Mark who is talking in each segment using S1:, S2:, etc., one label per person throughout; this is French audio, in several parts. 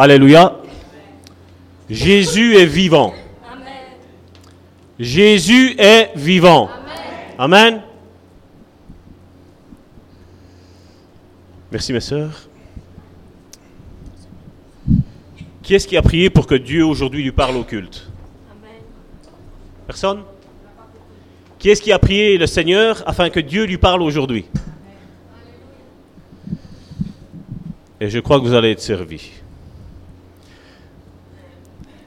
S1: Alléluia. Jésus est vivant. Jésus est vivant. Amen. Merci mes sœurs. Qui est-ce qui a prié pour que Dieu aujourd'hui lui parle au culte? Personne? Qui est-ce qui a prié le Seigneur afin que Dieu lui parle aujourd'hui? Et je crois que vous allez être servis.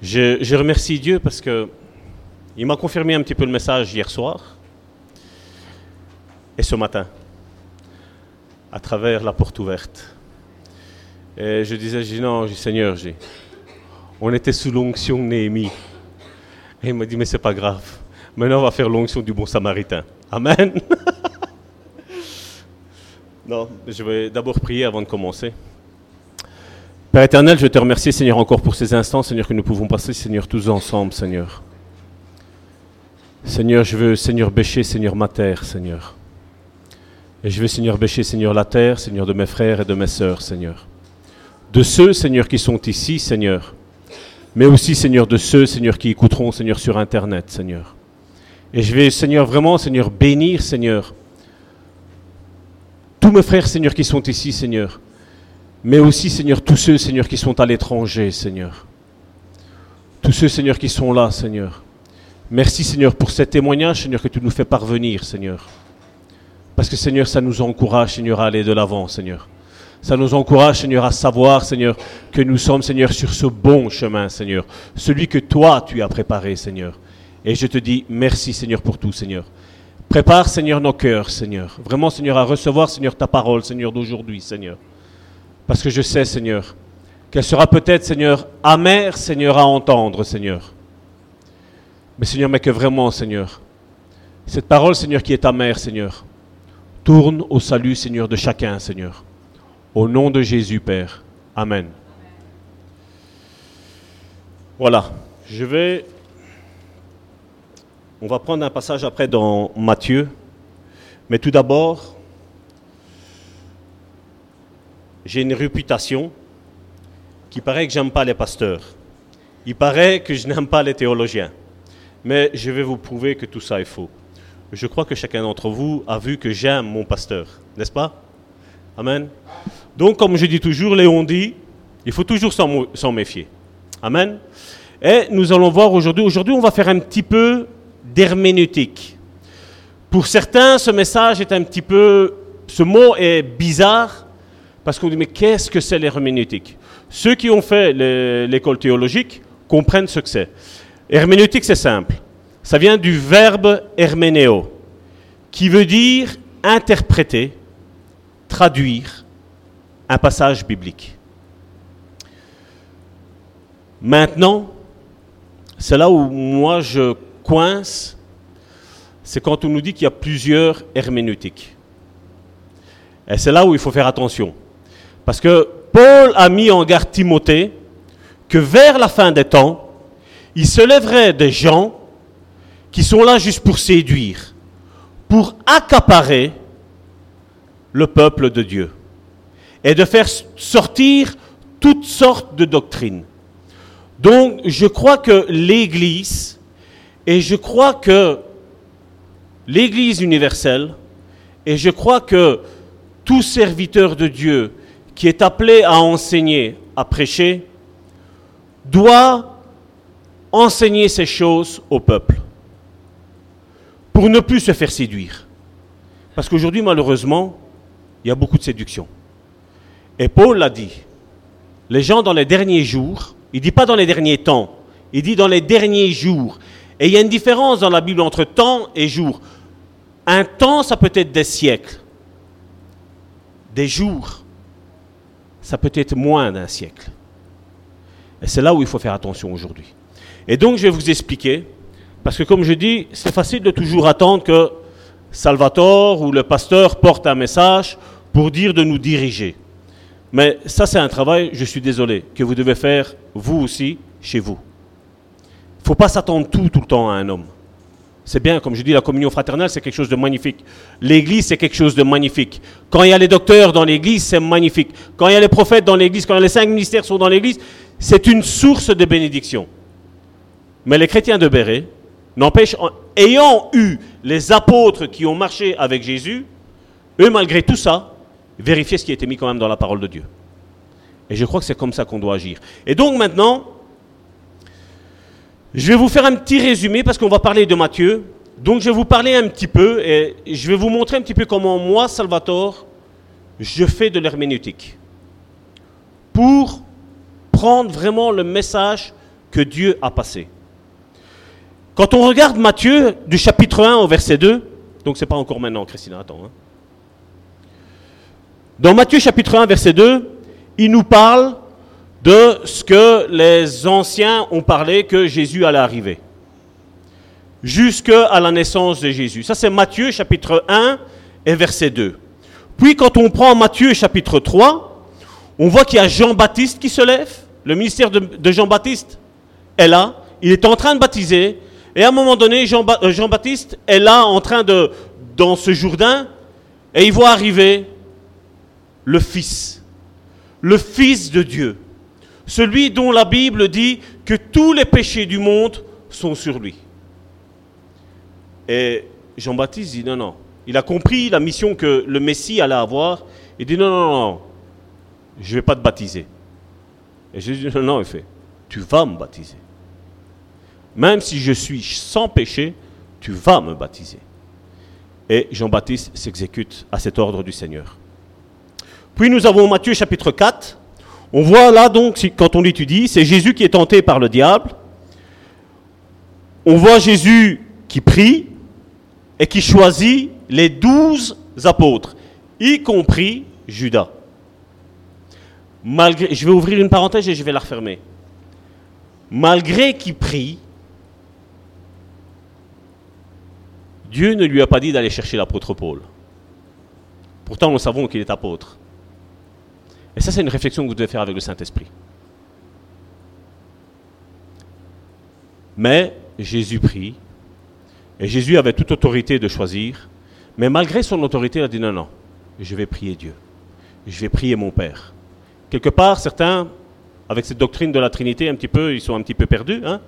S1: Je, remercie Dieu parce que il m'a confirmé un petit peu le message hier soir et ce matin à travers la porte ouverte. Et je disais, je non, Seigneur, on était sous l'onction de Néhémie. Et il m'a dit, mais c'est pas grave. Maintenant, on va faire l'onction du bon samaritain. Amen. non, je vais d'abord prier avant de commencer. Père éternel, je te remercie, Seigneur, encore pour ces instants, Seigneur, que nous pouvons passer, Seigneur, tous ensemble, Seigneur. Seigneur, je veux, Seigneur, bêcher, Seigneur, ma terre, Seigneur. Et je veux, Seigneur, bêcher, Seigneur, la terre, Seigneur, de mes frères et de mes sœurs, Seigneur. De ceux, Seigneur, qui sont ici, Seigneur. Mais aussi, Seigneur, de ceux, Seigneur, qui écouteront, Seigneur, sur Internet, Seigneur. Et je vais, Seigneur, vraiment, Seigneur, bénir, Seigneur, tous mes frères, Seigneur, qui sont ici, Seigneur. Mais aussi, Seigneur, tous ceux, Seigneur, qui sont à l'étranger, Seigneur. Tous ceux, Seigneur, qui sont là, Seigneur. Merci, Seigneur, pour ces témoignages, Seigneur, que tu nous fais parvenir, Seigneur. Parce que Seigneur, ça nous encourage, Seigneur, à aller de l'avant, Seigneur. Ça nous encourage, Seigneur, à savoir, Seigneur, que nous sommes, Seigneur, sur ce bon chemin, Seigneur. Celui que toi, tu as préparé, Seigneur. Et je te dis merci, Seigneur, pour tout, Seigneur. Prépare, Seigneur, nos cœurs, Seigneur. Vraiment, Seigneur, à recevoir, Seigneur, ta parole, Seigneur, d'aujourd'hui, Seigneur. Parce que je sais, Seigneur, qu'elle sera peut-être, Seigneur, amère, Seigneur, à entendre, Seigneur. Mais, Seigneur, mais que vraiment, Seigneur, cette parole, Seigneur, qui est amère, Seigneur, tourne au salut, Seigneur, de chacun, Seigneur. Au nom de Jésus, Père. Amen. Voilà, je vais... On va prendre un passage après dans Matthieu. Mais tout d'abord, j'ai une réputation qui paraît que j'aime pas les pasteurs. Il paraît que je n'aime pas les théologiens. Mais je vais vous prouver que tout ça est faux je crois que chacun d'entre vous a vu que j'aime mon pasteur, n'est-ce pas? Amen. Donc, comme je dis toujours, Léon dit, il faut toujours s'en méfier. Amen. Et nous allons voir aujourd'hui, aujourd'hui on va faire un petit peu d'herméneutique. Pour certains, ce message est un petit peu, ce mot est bizarre, parce qu'on dit, mais qu'est-ce que c'est l'herméneutique? Ceux qui ont fait l'école théologique comprennent ce que c'est. Herméneutique, c'est simple. Ça vient du verbe herménéo, qui veut dire interpréter, traduire un passage biblique. Maintenant, c'est là où moi je coince, c'est quand on nous dit qu'il y a plusieurs herméneutiques. Et c'est là où il faut faire attention. Parce que Paul a mis en garde Timothée que vers la fin des temps, il se lèverait des gens qui sont là juste pour séduire, pour accaparer le peuple de Dieu et de faire sortir toutes sortes de doctrines. Donc je crois que l'Église, et je crois que l'Église universelle, et je crois que tout serviteur de Dieu qui est appelé à enseigner, à prêcher, doit enseigner ces choses au peuple pour ne plus se faire séduire. Parce qu'aujourd'hui, malheureusement, il y a beaucoup de séduction. Et Paul l'a dit, les gens dans les derniers jours, il ne dit pas dans les derniers temps, il dit dans les derniers jours. Et il y a une différence dans la Bible entre temps et jour. Un temps, ça peut être des siècles. Des jours, ça peut être moins d'un siècle. Et c'est là où il faut faire attention aujourd'hui. Et donc, je vais vous expliquer parce que comme je dis, c'est facile de toujours attendre que Salvatore ou le pasteur porte un message pour dire de nous diriger. Mais ça, c'est un travail, je suis désolé, que vous devez faire vous aussi chez vous. Il ne faut pas s'attendre tout, tout le temps à un homme. C'est bien, comme je dis, la communion fraternelle, c'est quelque chose de magnifique. L'église, c'est quelque chose de magnifique. Quand il y a les docteurs dans l'église, c'est magnifique. Quand il y a les prophètes dans l'église, quand les cinq ministères sont dans l'église, c'est une source de bénédiction. Mais les chrétiens de Béret, n'empêche, ayant eu les apôtres qui ont marché avec Jésus, eux, malgré tout ça, vérifiaient ce qui était mis quand même dans la parole de Dieu. Et je crois que c'est comme ça qu'on doit agir. Et donc maintenant, je vais vous faire un petit résumé parce qu'on va parler de Matthieu. Donc je vais vous parler un petit peu et je vais vous montrer un petit peu comment moi, Salvatore, je fais de l'herméneutique. Pour prendre vraiment le message que Dieu a passé. Quand on regarde Matthieu du chapitre 1 au verset 2, donc c'est pas encore maintenant, Christina, attends. Hein. Dans Matthieu chapitre 1 verset 2, il nous parle de ce que les anciens ont parlé que Jésus allait arriver. Jusqu'à la naissance de Jésus. Ça c'est Matthieu chapitre 1 et verset 2. Puis quand on prend Matthieu chapitre 3, on voit qu'il y a Jean-Baptiste qui se lève. Le ministère de, Jean-Baptiste est là. Il est en train de baptiser. Et à un moment donné, euh, Jean-Baptiste est là en train de, dans ce Jourdain, et il voit arriver le Fils, le Fils de Dieu, celui dont la Bible dit que tous les péchés du monde sont sur lui. Et Jean-Baptiste dit non, non. Il a compris la mission que le Messie allait avoir. Il dit non, non, non, je ne vais pas te baptiser. Et Jésus dit non, non, il fait, tu vas me baptiser. Même si je suis sans péché, tu vas me baptiser. Et Jean-Baptiste s'exécute à cet ordre du Seigneur. Puis nous avons Matthieu chapitre 4. On voit là donc, quand on l'étudie, c'est Jésus qui est tenté par le diable. On voit Jésus qui prie et qui choisit les douze apôtres, y compris Judas. Malgré, je vais ouvrir une parenthèse et je vais la refermer. Malgré qu'il prie, Dieu ne lui a pas dit d'aller chercher l'apôtre Paul. Pourtant, nous savons qu'il est apôtre. Et ça, c'est une réflexion que vous devez faire avec le Saint-Esprit. Mais Jésus prie, et Jésus avait toute autorité de choisir, mais malgré son autorité, il a dit non, non, je vais prier Dieu, je vais prier mon Père. Quelque part, certains, avec cette doctrine de la Trinité, un petit peu, ils sont un petit peu perdus. Hein?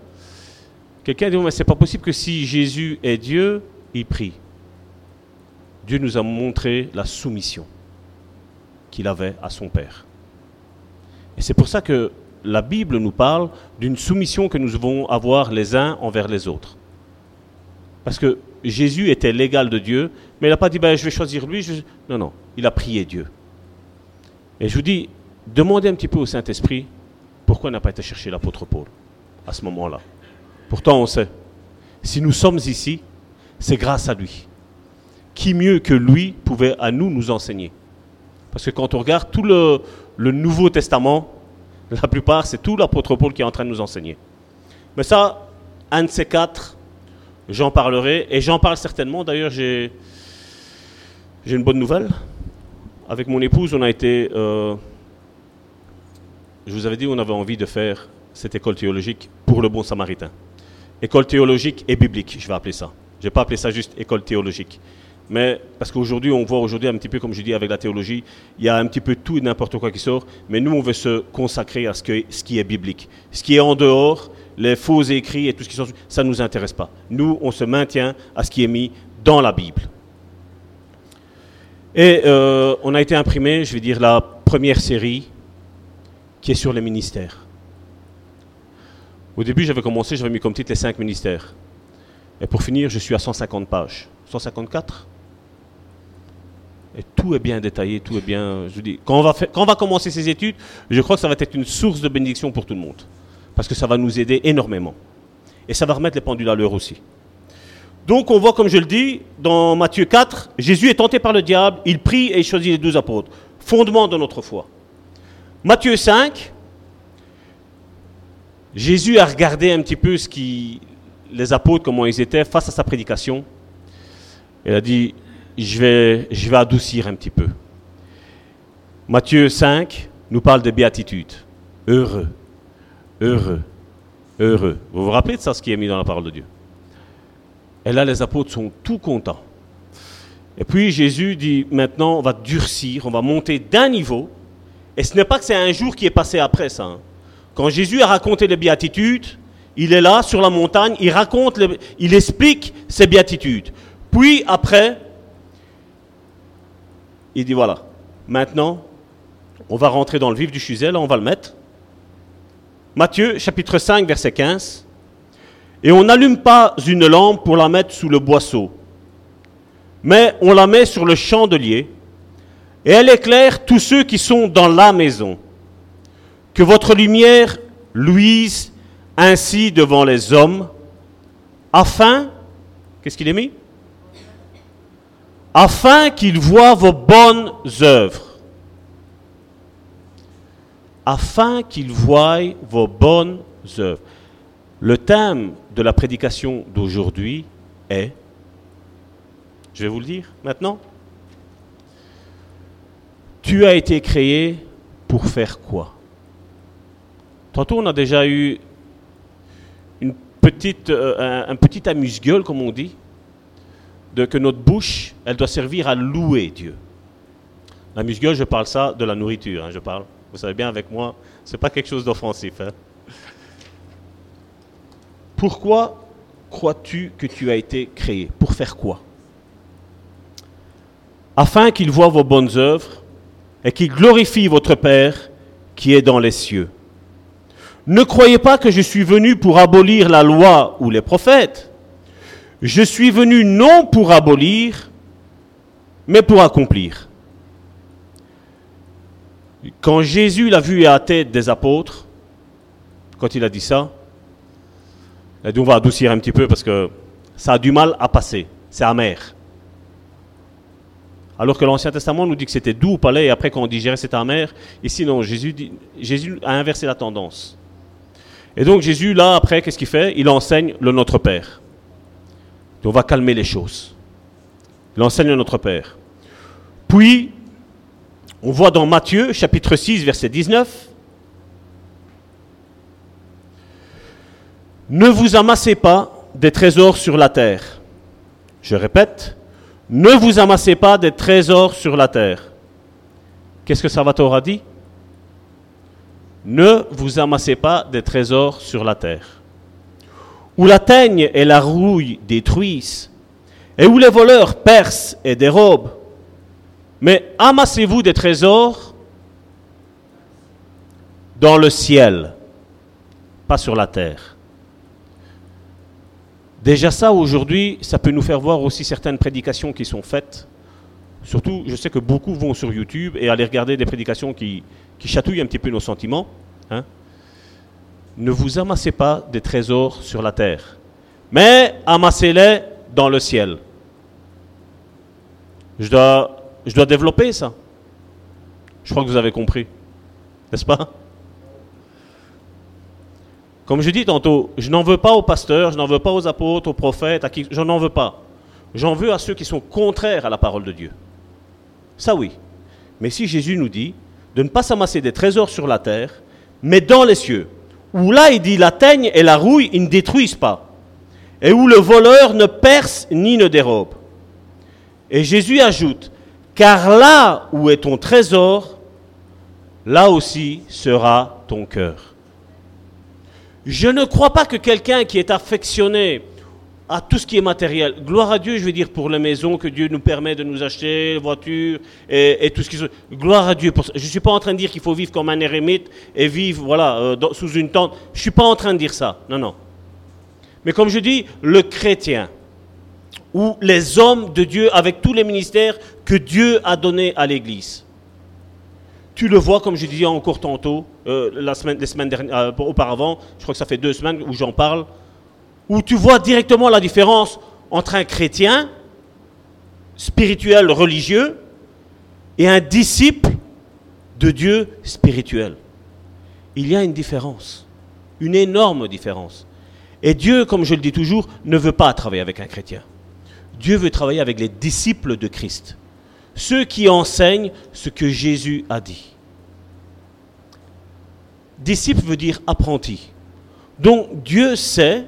S1: Quelqu'un dit, mais c'est pas possible que si Jésus est Dieu, il prie. Dieu nous a montré la soumission qu'il avait à son Père. Et c'est pour ça que la Bible nous parle d'une soumission que nous devons avoir les uns envers les autres. Parce que Jésus était l'égal de Dieu, mais il n'a pas dit ben, je vais choisir lui. Non, non, il a prié Dieu. Et je vous dis, demandez un petit peu au Saint-Esprit pourquoi n'a pas été chercher l'apôtre Paul à ce moment-là? Pourtant, on sait, si nous sommes ici, c'est grâce à lui. Qui mieux que lui pouvait à nous nous enseigner? Parce que quand on regarde tout le, Nouveau Testament, la plupart, c'est tout l'apôtre Paul qui est en train de nous enseigner. Mais ça, un de ces quatre, j'en parlerai, et j'en parle certainement. D'ailleurs, j'ai, j'ai une bonne nouvelle. Avec mon épouse, on a été... Euh, je vous avais dit, on avait envie de faire cette école théologique pour le bon samaritain. École théologique et biblique, je vais appeler ça. Je n'ai pas appelé ça juste école théologique. Mais parce qu'aujourd'hui, on voit aujourd'hui un petit peu, comme je dis, avec la théologie, il y a un petit peu tout et n'importe quoi qui sort. Mais nous, on veut se consacrer à ce, qui est biblique. Ce qui est en dehors, les faux écrits et tout ce qui sont, ça ne nous intéresse pas. Nous, on se maintient à ce qui est mis dans la Bible. Et euh, on a été imprimé, je vais dire, la première série qui est sur les ministères. Au début, j'avais commencé, j'avais mis comme titre les cinq ministères. Et pour finir, je suis à 150 pages. 154 Tout est bien détaillé, tout est bien... Je dis, quand on, va quand on va commencer ces études, je crois que ça va être une source de bénédiction pour tout le monde. Parce que ça va nous aider énormément. Et ça va remettre les pendules à l'heure aussi. Donc on voit, comme je le dis, dans Matthieu 4, Jésus est tenté par le diable, il prie et il choisit les douze apôtres. Fondement de notre foi. Matthieu 5, Jésus a regardé un petit peu ce qui, les apôtres, comment ils étaient face à sa prédication. Il a dit, je vais, je vais adoucir un petit peu. Matthieu 5 nous parle de béatitude. Heureux, heureux, heureux. Vous vous rappelez de ça, ce qui est mis dans la parole de Dieu? Et là, les apôtres sont tout contents. Et puis Jésus dit, maintenant, on va durcir, on va monter d'un niveau. Et ce n'est pas que c'est un jour qui est passé après ça. Hein. Quand Jésus a raconté les béatitudes, il est là sur la montagne, il raconte, il explique ses béatitudes. Puis après, il dit voilà, maintenant, on va rentrer dans le vif du sujet, là on va le mettre. Matthieu chapitre 5 verset 15. Et on n'allume pas une lampe pour la mettre sous le boisseau, mais on la met sur le chandelier, et elle éclaire tous ceux qui sont dans la maison. Que votre lumière luise ainsi devant les hommes, afin, qu'est-ce qu'il est mis? Afin qu'ils voient vos bonnes œuvres. Afin qu'ils voient vos bonnes œuvres. Le thème de la prédication d'aujourd'hui est, je vais vous le dire maintenant, tu as été créé pour faire quoi? Tantôt on a déjà eu une petite, euh, un, petit amuse-gueule, comme on dit, de que notre bouche, elle doit servir à louer Dieu. L'amuse-gueule, je parle ça de la nourriture, hein, je parle. Vous savez bien avec moi, c'est pas quelque chose d'offensif. Hein. Pourquoi crois-tu que tu as été créé? Pour faire quoi? Afin qu'il voit vos bonnes œuvres et qu'il glorifie votre Père qui est dans les cieux. Ne croyez pas que je suis venu pour abolir la loi ou les prophètes. Je suis venu non pour abolir, mais pour accomplir. Quand Jésus l'a vu à la tête des apôtres, quand il a dit ça, et on va adoucir un petit peu parce que ça a du mal à passer. C'est amer. Alors que l'Ancien Testament nous dit que c'était doux au palais et après quand on digérait c'était amer. Ici non, Jésus a inversé la tendance. Et donc Jésus là après qu'est-ce qu'il fait? Il enseigne le Notre Père. On va calmer les choses. Il enseigne Notre Père. Puis on voit dans Matthieu chapitre 6 verset 19 Ne vous amassez pas des trésors sur la terre. Je répète, ne vous amassez pas des trésors sur la terre. Qu'est-ce que Salvatore a dit? Ne vous amassez pas des trésors sur la terre. Où la teigne et la rouille détruisent, et où les voleurs percent et dérobent. Mais amassez-vous des trésors dans le ciel, pas sur la terre. Déjà ça, aujourd'hui, ça peut nous faire voir aussi certaines prédications qui sont faites. Surtout, je sais que beaucoup vont sur YouTube et aller regarder des prédications qui, chatouillent un petit peu nos sentiments. Hein. Ne vous amassez pas des trésors sur la terre, mais amassez-les dans le ciel. Je dois, je dois développer ça. Je crois que vous avez compris. N'est-ce pas? Comme je dis tantôt, je n'en veux pas aux pasteurs, je n'en veux pas aux apôtres, aux prophètes, à qui, je n'en veux pas. J'en veux à ceux qui sont contraires à la parole de Dieu. Ça oui. Mais si Jésus nous dit de ne pas s'amasser des trésors sur la terre, mais dans les cieux, où là il dit la teigne et la rouille, ils ne détruisent pas, et où le voleur ne perce ni ne dérobe. Et Jésus ajoute, car là où est ton trésor, là aussi sera ton cœur. Je ne crois pas que quelqu'un qui est affectionné à tout ce qui est matériel, gloire à Dieu, je veux dire, pour les maisons que Dieu nous permet de nous acheter, les voitures et, tout ce qui se... Gloire à Dieu. Je ne suis pas en train de dire qu'il faut vivre comme un érémite et vivre voilà, euh, sous une tente. Je ne suis pas en train de dire ça. Non, non. Mais comme je dis, le chrétien, ou les hommes de Dieu avec tous les ministères que Dieu a donnés à l'Église, tu le vois, comme je disais encore tantôt, euh, la semaine, les semaines dernières, euh, auparavant, je crois que ça fait deux semaines où j'en parle, où tu vois directement la différence entre un chrétien spirituel, religieux, et un disciple de Dieu spirituel. Il y a une différence, une énorme différence. Et Dieu, comme je le dis toujours, ne veut pas travailler avec un chrétien. Dieu veut travailler avec les disciples de Christ ceux qui enseignent ce que Jésus a dit. Disciple veut dire apprenti. Donc Dieu sait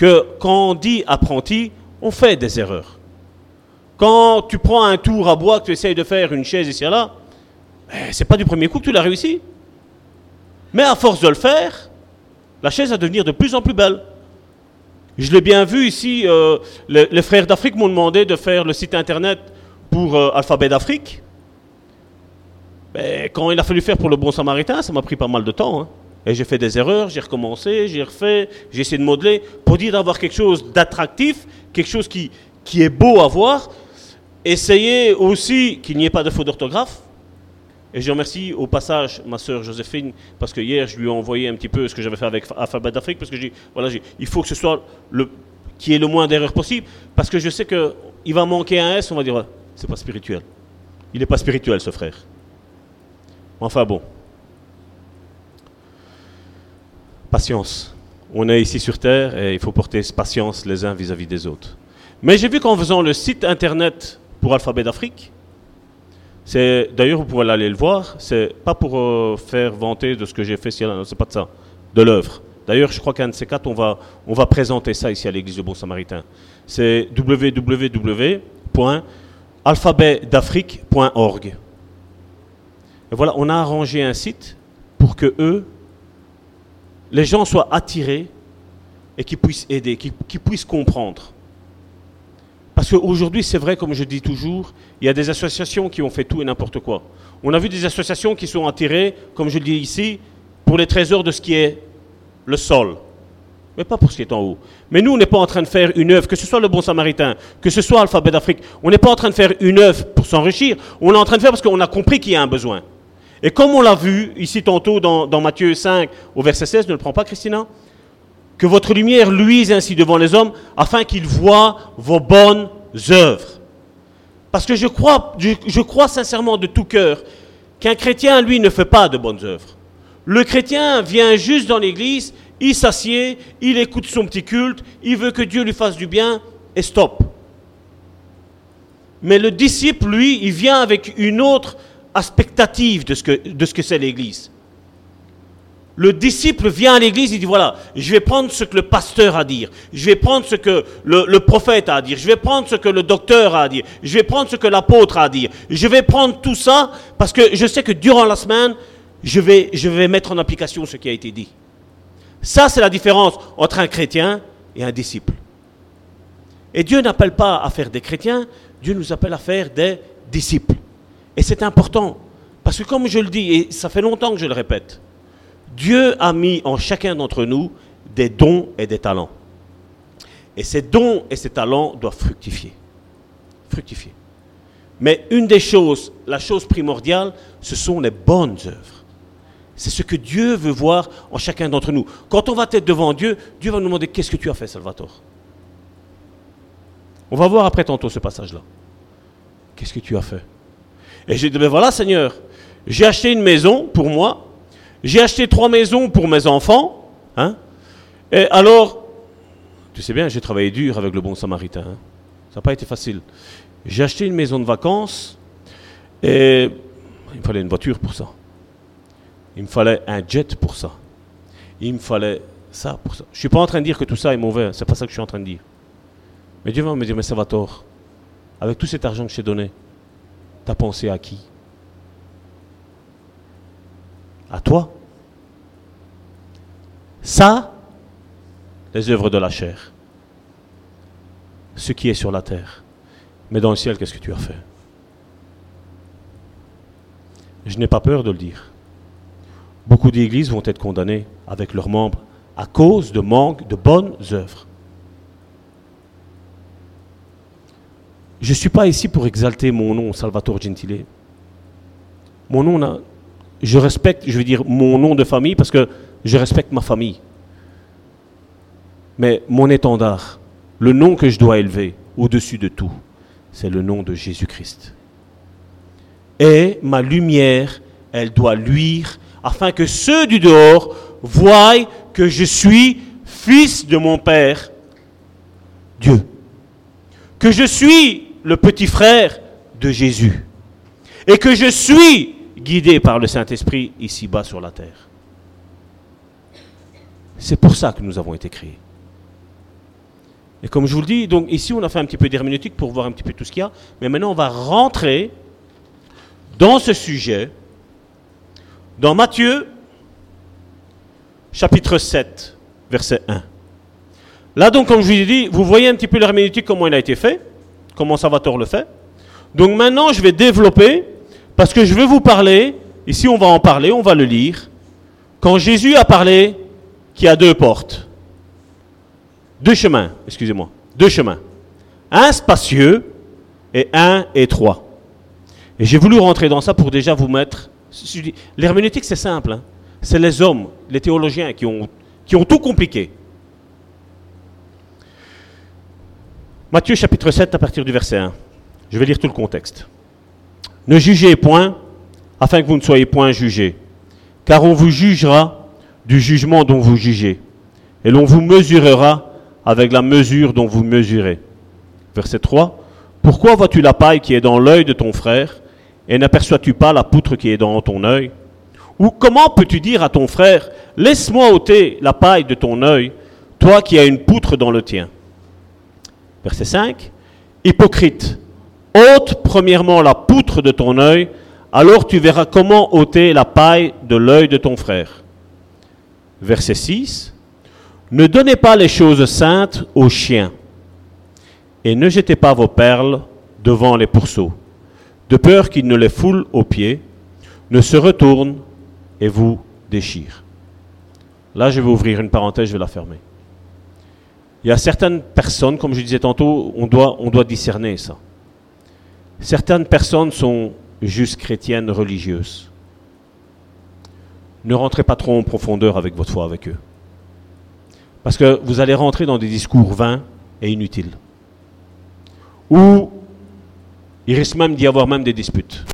S1: que quand on dit apprenti, On fait des erreurs. Quand tu prends un tour à bois, que tu essayes de faire une chaise ici et là, eh, c'est pas du premier coup que tu l'as réussi. Mais à force de le faire, la chaise va devenir de plus en plus belle. Je l'ai bien vu ici, euh, les, frères d'Afrique m'ont demandé de faire le site internet pour euh, Alphabet d'Afrique. quand il a fallu faire pour le Bon Samaritain, ça m'a pris pas mal de temps. Hein. Et j'ai fait des erreurs, j'ai recommencé, j'ai refait, j'ai essayé de modeler pour dire d'avoir quelque chose d'attractif, quelque chose qui, qui est beau à voir. Essayez aussi qu'il n'y ait pas de faute d'orthographe. Et je remercie au passage ma sœur Joséphine, parce que hier je lui ai envoyé un petit peu ce que j'avais fait avec Alphabet d'Afrique, parce que j'ai voilà, il faut que ce soit le, qui ait le moins d'erreurs possible, parce que je sais qu'il va manquer un S, on va dire, c'est pas spirituel. Il n'est pas spirituel ce frère. Enfin bon. Patience. On est ici sur Terre et il faut porter patience les uns vis-à-vis -vis des autres. Mais j'ai vu qu'en faisant le site internet pour Alphabet d'Afrique, d'ailleurs vous pouvez aller le voir. C'est pas pour euh, faire vanter de ce que j'ai fait, c'est pas de ça, de l'œuvre. D'ailleurs, je crois qu'un de ces quatre, on va, on va présenter ça ici à l'Église du Bon Samaritain. C'est www.alphabetdafrique.org. Et voilà, on a arrangé un site pour que eux, les gens soient attirés et qu'ils puissent aider, qu'ils puissent comprendre. Parce qu'aujourd'hui, c'est vrai, comme je dis toujours, il y a des associations qui ont fait tout et n'importe quoi. On a vu des associations qui sont attirées, comme je le dis ici, pour les trésors de ce qui est le sol, mais pas pour ce qui est en haut. Mais nous, on n'est pas en train de faire une œuvre, que ce soit le Bon Samaritain, que ce soit Alphabet d'Afrique, on n'est pas en train de faire une œuvre pour s'enrichir, on est en train de faire parce qu'on a compris qu'il y a un besoin. Et comme on l'a vu ici tantôt dans, Matthieu 5 au verset 16, ne le prends pas Christina que votre lumière luise ainsi devant les hommes, afin qu'ils voient vos bonnes œuvres. Parce que je crois, je, crois sincèrement de tout cœur qu'un chrétien, lui, ne fait pas de bonnes œuvres. Le chrétien vient juste dans l'église, il s'assied, il écoute son petit culte, il veut que Dieu lui fasse du bien, et stop. Mais le disciple, lui, il vient avec une autre aspectative de ce que, de ce que c'est l'église le disciple vient à l'église, il dit voilà, je vais prendre ce que le pasteur a à dire, je vais prendre ce que le, prophète a à dire, je vais prendre ce que le docteur a à dire, je vais prendre ce que l'apôtre a à dire, je vais prendre tout ça parce que je sais que durant la semaine, je vais, je vais mettre en application ce qui a été dit. Ça, c'est la différence entre un chrétien et un disciple. Et Dieu n'appelle pas à faire des chrétiens, Dieu nous appelle à faire des disciples. Et c'est important, parce que comme je le dis, et ça fait longtemps que je le répète, Dieu a mis en chacun d'entre nous des dons et des talents. Et ces dons et ces talents doivent fructifier. Fructifier. Mais une des choses, la chose primordiale, ce sont les bonnes œuvres. C'est ce que Dieu veut voir en chacun d'entre nous. Quand on va être devant Dieu, Dieu va nous demander qu'est-ce que tu as fait, Salvatore? On va voir après tantôt ce passage-là. Qu'est-ce que tu as fait? Et j'ai dit, ben voilà Seigneur, j'ai acheté une maison pour moi, j'ai acheté trois maisons pour mes enfants. Hein, et alors, tu sais bien, j'ai travaillé dur avec le bon samaritain. Hein. ça n'a pas été facile. J'ai acheté une maison de vacances et il me fallait une voiture pour ça. Il me fallait un jet pour ça. Il me fallait ça pour ça. Je ne suis pas en train de dire que tout ça est mauvais, hein. c'est pas ça que je suis en train de dire. Mais Dieu va me dire, mais ça va tort. Avec tout cet argent que je t'ai donné, tu as pensé à qui? À toi. Ça, les œuvres de la chair. Ce qui est sur la terre. Mais dans le ciel, qu'est-ce que tu as fait? Je n'ai pas peur de le dire. Beaucoup d'églises vont être condamnées avec leurs membres à cause de manque de bonnes œuvres. Je ne suis pas ici pour exalter mon nom, Salvatore Gentile. Mon nom je respecte, je veux dire, mon nom de famille parce que je respecte ma famille. Mais mon étendard, le nom que je dois élever au-dessus de tout, c'est le nom de Jésus-Christ. Et ma lumière, elle doit luire afin que ceux du dehors voient que je suis fils de mon Père, Dieu. Que je suis le petit frère de Jésus. Et que je suis guidé par le Saint-Esprit ici-bas sur la terre. C'est pour ça que nous avons été créés. Et comme je vous le dis, donc ici on a fait un petit peu d'herméneutique pour voir un petit peu tout ce qu'il y a, mais maintenant on va rentrer dans ce sujet, dans Matthieu chapitre 7, verset 1. Là donc, comme je vous ai dit, vous voyez un petit peu l'herméneutique, comment il a été fait, comment Salvatore le fait. Donc maintenant, je vais développer, parce que je vais vous parler, ici on va en parler, on va le lire, quand Jésus a parlé qu'il y a deux portes, deux chemins, excusez-moi, deux chemins, un spacieux et un étroit. Et j'ai voulu rentrer dans ça pour déjà vous mettre... L'herméneutique, c'est simple. Hein. C'est les hommes, les théologiens qui ont, qui ont tout compliqué. Matthieu chapitre 7 à partir du verset 1. Je vais lire tout le contexte. Ne jugez point, afin que vous ne soyez point jugés, car on vous jugera du jugement dont vous jugez, et l'on vous mesurera avec la mesure dont vous mesurez. Verset 3. Pourquoi vois-tu la paille qui est dans l'œil de ton frère, et n'aperçois-tu pas la poutre qui est dans ton œil? Ou comment peux-tu dire à ton frère, laisse-moi ôter la paille de ton œil, toi qui as une poutre dans le tien? Verset 5. Hypocrite, ôte premièrement la poutre de ton œil, alors tu verras comment ôter la paille de l'œil de ton frère. Verset 6. Ne donnez pas les choses saintes aux chiens, et ne jetez pas vos perles devant les pourceaux, de peur qu'ils ne les foulent aux pieds, ne se retournent et vous déchirent. Là, je vais ouvrir une parenthèse, je vais la fermer. Il y a certaines personnes, comme je disais tantôt, on doit, on doit discerner ça. Certaines personnes sont juste chrétiennes religieuses. Ne rentrez pas trop en profondeur avec votre foi avec eux. Parce que vous allez rentrer dans des discours vains et inutiles. Ou il risque même d'y avoir même des disputes.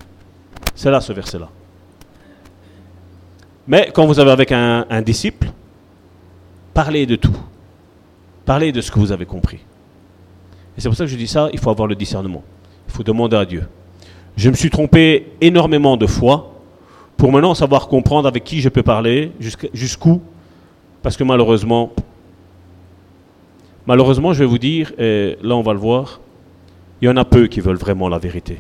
S1: C'est là ce verset-là. Mais quand vous avez avec un, un disciple, parlez de tout. Parlez de ce que vous avez compris. Et c'est pour ça que je dis ça, il faut avoir le discernement. Il faut demander à Dieu. Je me suis trompé énormément de fois pour maintenant savoir comprendre avec qui je peux parler, jusqu'où, parce que malheureusement, malheureusement, je vais vous dire, et là on va le voir, il y en a peu qui veulent vraiment la vérité.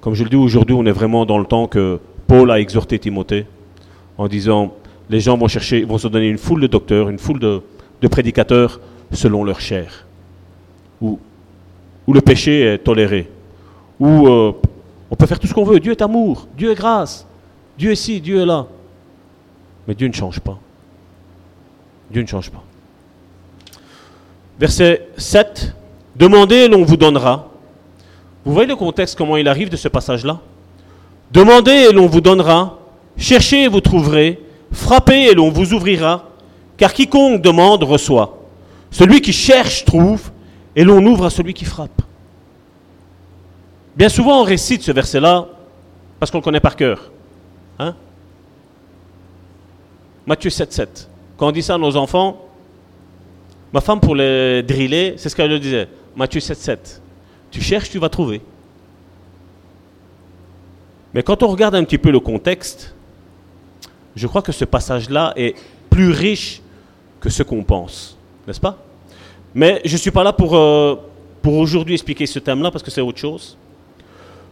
S1: Comme je le dis aujourd'hui, on est vraiment dans le temps que Paul a exhorté Timothée en disant, les gens vont chercher, vont se donner une foule de docteurs, une foule de, de prédicateurs selon leur chair, où, le péché est toléré, où euh, on peut faire tout ce qu'on veut. Dieu est amour, Dieu est grâce, Dieu est ci, Dieu est là. Mais Dieu ne change pas. Dieu ne change pas. Verset 7. Demandez et l'on vous donnera. Vous voyez le contexte, comment il arrive de ce passage-là? Demandez et l'on vous donnera. Cherchez et vous trouverez. Frappez et l'on vous ouvrira. Car quiconque demande reçoit. Celui qui cherche trouve, et l'on ouvre à celui qui frappe. Bien souvent, on récite ce verset-là parce qu'on le connaît par cœur. Hein? Matthieu 7, 7. Quand on dit ça à nos enfants, ma femme, pour les driller, c'est ce qu'elle leur disait. Matthieu 7, 7. Tu cherches, tu vas trouver. Mais quand on regarde un petit peu le contexte, je crois que ce passage-là est plus riche que ce qu'on pense, n'est-ce pas? Mais je ne suis pas là pour, euh, pour aujourd'hui expliquer ce thème-là parce que c'est autre chose.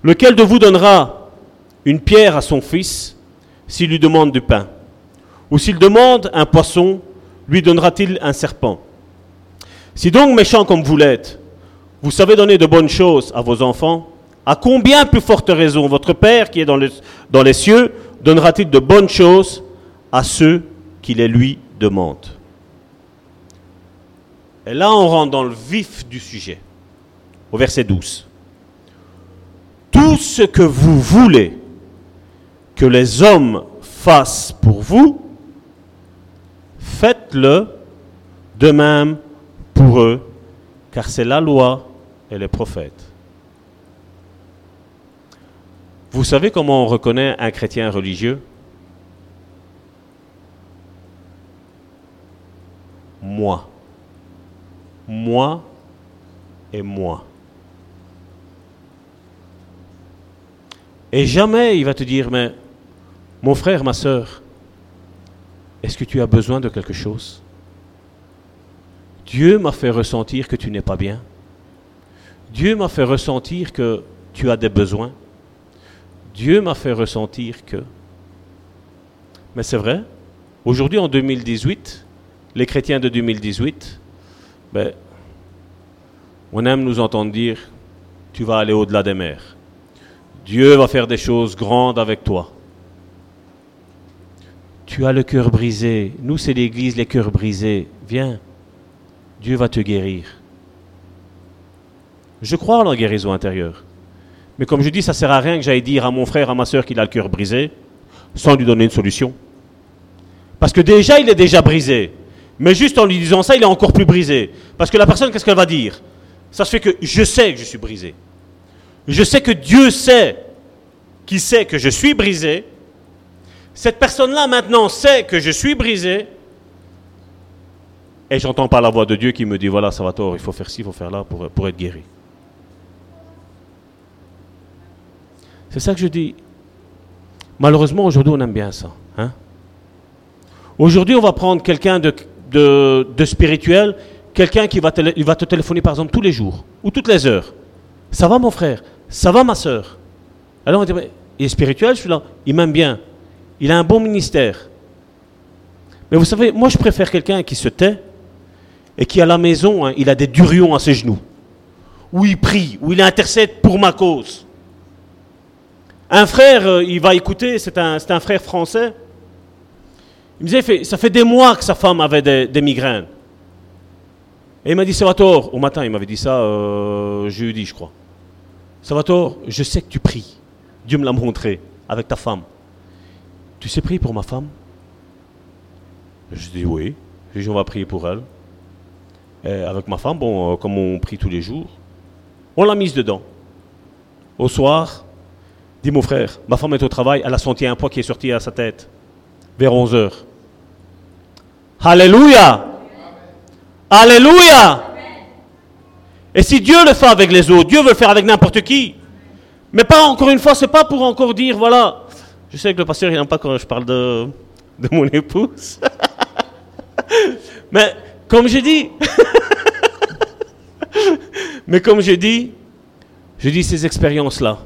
S1: Lequel de vous donnera une pierre à son fils s'il lui demande du pain? Ou s'il demande un poisson, lui donnera-t-il un serpent? Si donc méchant comme vous l'êtes, vous savez donner de bonnes choses à vos enfants, à combien plus forte raison votre Père qui est dans, dans les cieux donnera-t-il de bonnes choses à ceux qui les lui demandent? Et là, on rentre dans le vif du sujet, au verset 12. Tout ce que vous voulez que les hommes fassent pour vous, faites-le de même pour eux, car c'est la loi et les prophètes. Vous savez comment on reconnaît un chrétien religieux? Moi moi et moi. Et jamais il va te dire, mais mon frère, ma soeur, est-ce que tu as besoin de quelque chose? Dieu m'a fait ressentir que tu n'es pas bien. Dieu m'a fait ressentir que tu as des besoins. Dieu m'a fait ressentir que... Mais c'est vrai, aujourd'hui en 2018, les chrétiens de 2018, ben, on aime nous entendre dire, tu vas aller au-delà des mers. Dieu va faire des choses grandes avec toi. Tu as le cœur brisé. Nous, c'est l'Église, les cœurs brisés. Viens. Dieu va te guérir. Je crois en la guérison intérieure. Mais comme je dis, ça ne sert à rien que j'aille dire à mon frère, à ma soeur qu'il a le cœur brisé, sans lui donner une solution. Parce que déjà, il est déjà brisé. Mais juste en lui disant ça, il est encore plus brisé. Parce que la personne, qu'est-ce qu'elle va dire? Ça se fait que je sais que je suis brisé. Je sais que Dieu sait qui sait que je suis brisé. Cette personne-là maintenant sait que je suis brisé. Et j'entends par la voix de Dieu qui me dit, voilà, ça va tort, il faut faire ci, il faut faire là pour, pour être guéri. C'est ça que je dis. Malheureusement, aujourd'hui, on aime bien ça. Hein? Aujourd'hui, on va prendre quelqu'un de, de, spirituel, quelqu'un qui va, il va te téléphoner, par exemple, tous les jours ou toutes les heures. Ça va, mon frère Ça va, ma soeur Alors, on dit, il est spirituel, celui-là Il m'aime bien. Il a un bon ministère. Mais vous savez, moi, je préfère quelqu'un qui se tait et qui, à la maison, hein, il a des durions à ses genoux, où il prie, où il intercède pour ma cause. Un frère, euh, il va écouter, c'est un, un, frère français. Il me disait, ça fait des mois que sa femme avait des, migraines. Et il m'a dit, Salvatore, au matin, il m'avait dit ça euh, jeudi, je crois. Salvatore, je sais que tu pries. Dieu me l'a montré avec ta femme. Tu sais prier pour ma femme? Je dis oui. Je dis, on va prier pour elle. avec ma femme, bon, euh, comme on prie tous les jours, on l'a mise dedans. Au soir, dit mon frère, ma femme est au travail, elle a senti un poids qui est sorti à sa tête, vers 11 heures. Alléluia Alléluia Et si Dieu le fait avec les autres, Dieu veut le faire avec n'importe qui. Mais pas encore une fois, c'est pas pour encore dire, voilà. Je sais que le pasteur, il n'aime pas quand je parle de, mon épouse. Mais comme j'ai dit, mais comme j'ai dit, je dis ces expériences-là,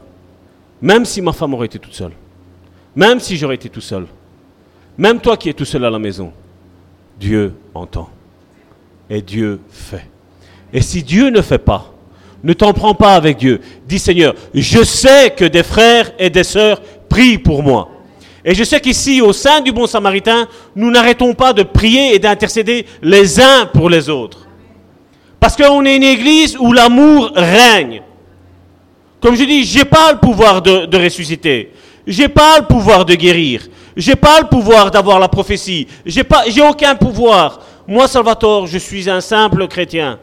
S1: même si ma femme aurait été toute seule, même si j'aurais été tout seul, même toi qui es tout seul à la maison, Dieu entend. Et Dieu fait. Et si Dieu ne fait pas, ne t'en prends pas avec Dieu. Dis Seigneur, je sais que des frères et des sœurs prient pour moi. Et je sais qu'ici, au sein du bon samaritain, nous n'arrêtons pas de prier et d'intercéder les uns pour les autres. Parce qu'on est une église où l'amour règne. Comme je dis, j'ai pas le pouvoir de, de ressusciter. J'ai pas le pouvoir de guérir. J'ai pas le pouvoir d'avoir la prophétie. J'ai pas, j'ai aucun pouvoir. Moi, Salvatore, je suis un simple chrétien.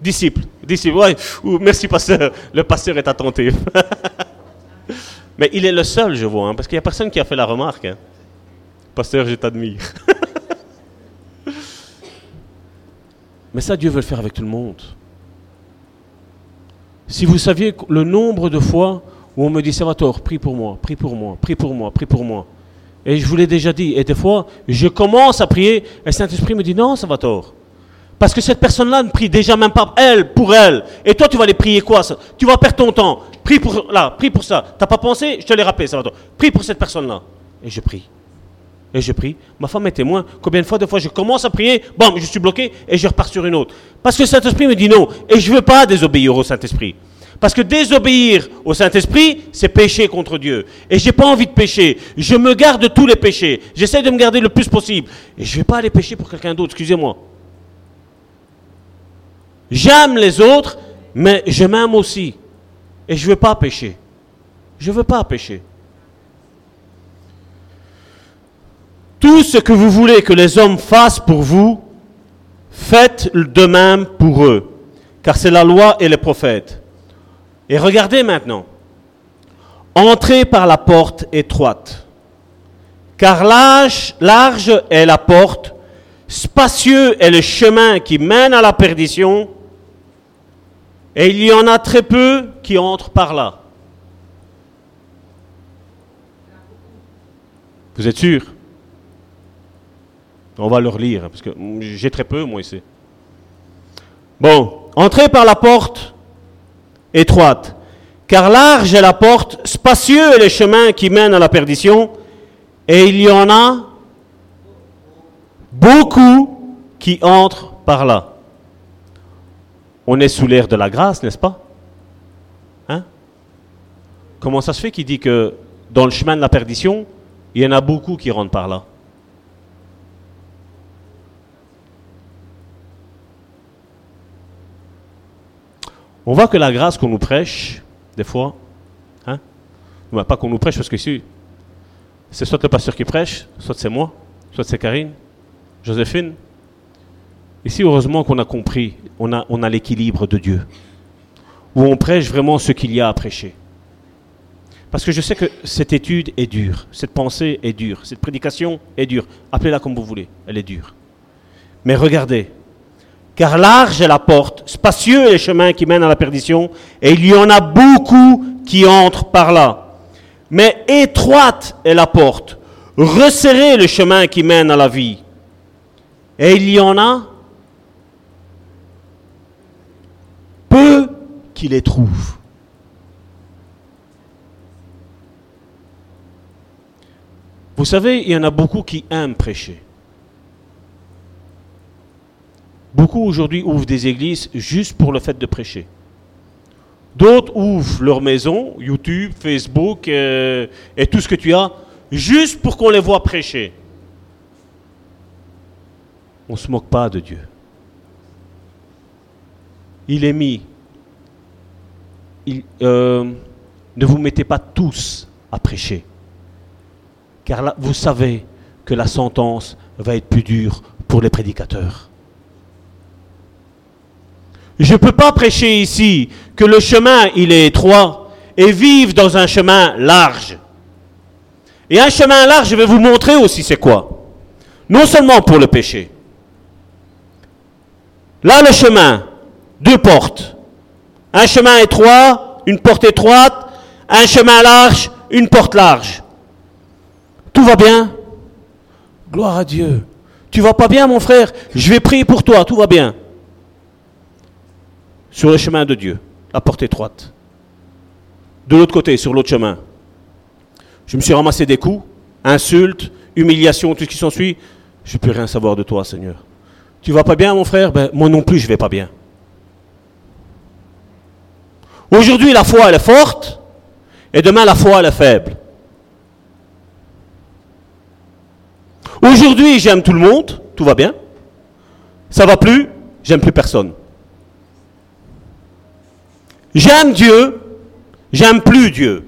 S1: Disciple. Disciple. Merci, pasteur. Le pasteur est attentif. Mais il est le seul, je vois, hein, parce qu'il n'y a personne qui a fait la remarque. Hein. Pasteur, je t'admire. Mais ça, Dieu veut le faire avec tout le monde. Si vous saviez le nombre de fois où on me dit, Salvatore, prie pour moi, prie pour moi, prie pour moi, prie pour moi. Et je vous l'ai déjà dit. Et des fois, je commence à prier, et Saint-Esprit me dit, non, Salvatore, parce que cette personne-là ne prie déjà même pas elle pour elle. Et toi, tu vas aller prier quoi ça? Tu vas perdre ton temps. Prie pour là, prie pour ça. T'as pas pensé? Je te l'ai rappelé, ça va. Prie pour cette personne-là. Et je prie. Et je prie. Ma femme est témoin. Combien de fois, de fois, je commence à prier, bon, je suis bloqué et je repars sur une autre. Parce que le Saint-Esprit me dit non. Et je ne veux pas désobéir au Saint-Esprit. Parce que désobéir au Saint-Esprit, c'est pécher contre Dieu. Et j'ai pas envie de pécher. Je me garde de tous les péchés. J'essaie de me garder le plus possible. Et je ne vais pas aller pécher pour quelqu'un d'autre, excusez-moi. J'aime les autres, mais je m'aime aussi. Et je ne veux pas pécher. Je ne veux pas pécher. Tout ce que vous voulez que les hommes fassent pour vous, faites de même pour eux, car c'est la loi et les prophètes. Et regardez maintenant, entrez par la porte étroite, car large, est la porte, spacieux est le chemin qui mène à la perdition, et il y en a très peu qui entrent par là. Vous êtes sûr? On va le relire, parce que j'ai très peu, moi, ici. Bon, entrez par la porte étroite, car large est la porte, spacieux est le chemin qui mène à la perdition, et il y en a beaucoup qui entrent par là. On est sous l'ère de la grâce, n'est-ce pas? Hein? Comment ça se fait qu'il dit que dans le chemin de la perdition, il y en a beaucoup qui rentrent par là? On voit que la grâce qu'on nous prêche, des fois, hein, pas qu'on nous prêche parce que si c'est soit le pasteur qui prêche, soit c'est moi, soit c'est Karine, Joséphine. Ici, heureusement qu'on a compris, on a, on a l'équilibre de Dieu, où on prêche vraiment ce qu'il y a à prêcher. Parce que je sais que cette étude est dure, cette pensée est dure, cette prédication est dure. Appelez-la comme vous voulez, elle est dure. Mais regardez, car large est la porte, spacieux est le chemin qui mène à la perdition, et il y en a beaucoup qui entrent par là. Mais étroite est la porte, resserré le chemin qui mène à la vie. Et il y en a peu qui les trouvent. Vous savez, il y en a beaucoup qui aiment prêcher. Beaucoup aujourd'hui ouvrent des églises juste pour le fait de prêcher. D'autres ouvrent leur maison, YouTube, Facebook euh, et tout ce que tu as, juste pour qu'on les voit prêcher. On ne se moque pas de Dieu. Il est mis. Euh, ne vous mettez pas tous à prêcher. Car là, vous savez que la sentence va être plus dure pour les prédicateurs. Je ne peux pas prêcher ici que le chemin, il est étroit et vivre dans un chemin large. Et un chemin large, je vais vous montrer aussi c'est quoi. Non seulement pour le péché. Là, le chemin, deux portes. Un chemin étroit, une porte étroite, un chemin large, une porte large. Tout va bien? Gloire à Dieu. Tu vas pas bien, mon frère? Je vais prier pour toi, tout va bien sur le chemin de Dieu, la porte étroite. De l'autre côté, sur l'autre chemin. Je me suis ramassé des coups, insultes, humiliations, tout ce qui s'ensuit. Je ne peux rien savoir de toi, Seigneur. Tu vas pas bien, mon frère? Ben, Moi non plus, je ne vais pas bien. Aujourd'hui, la foi, elle est forte, et demain, la foi, elle est faible. Aujourd'hui, j'aime tout le monde, tout va bien. Ça va plus, j'aime plus personne. J'aime Dieu, j'aime plus Dieu.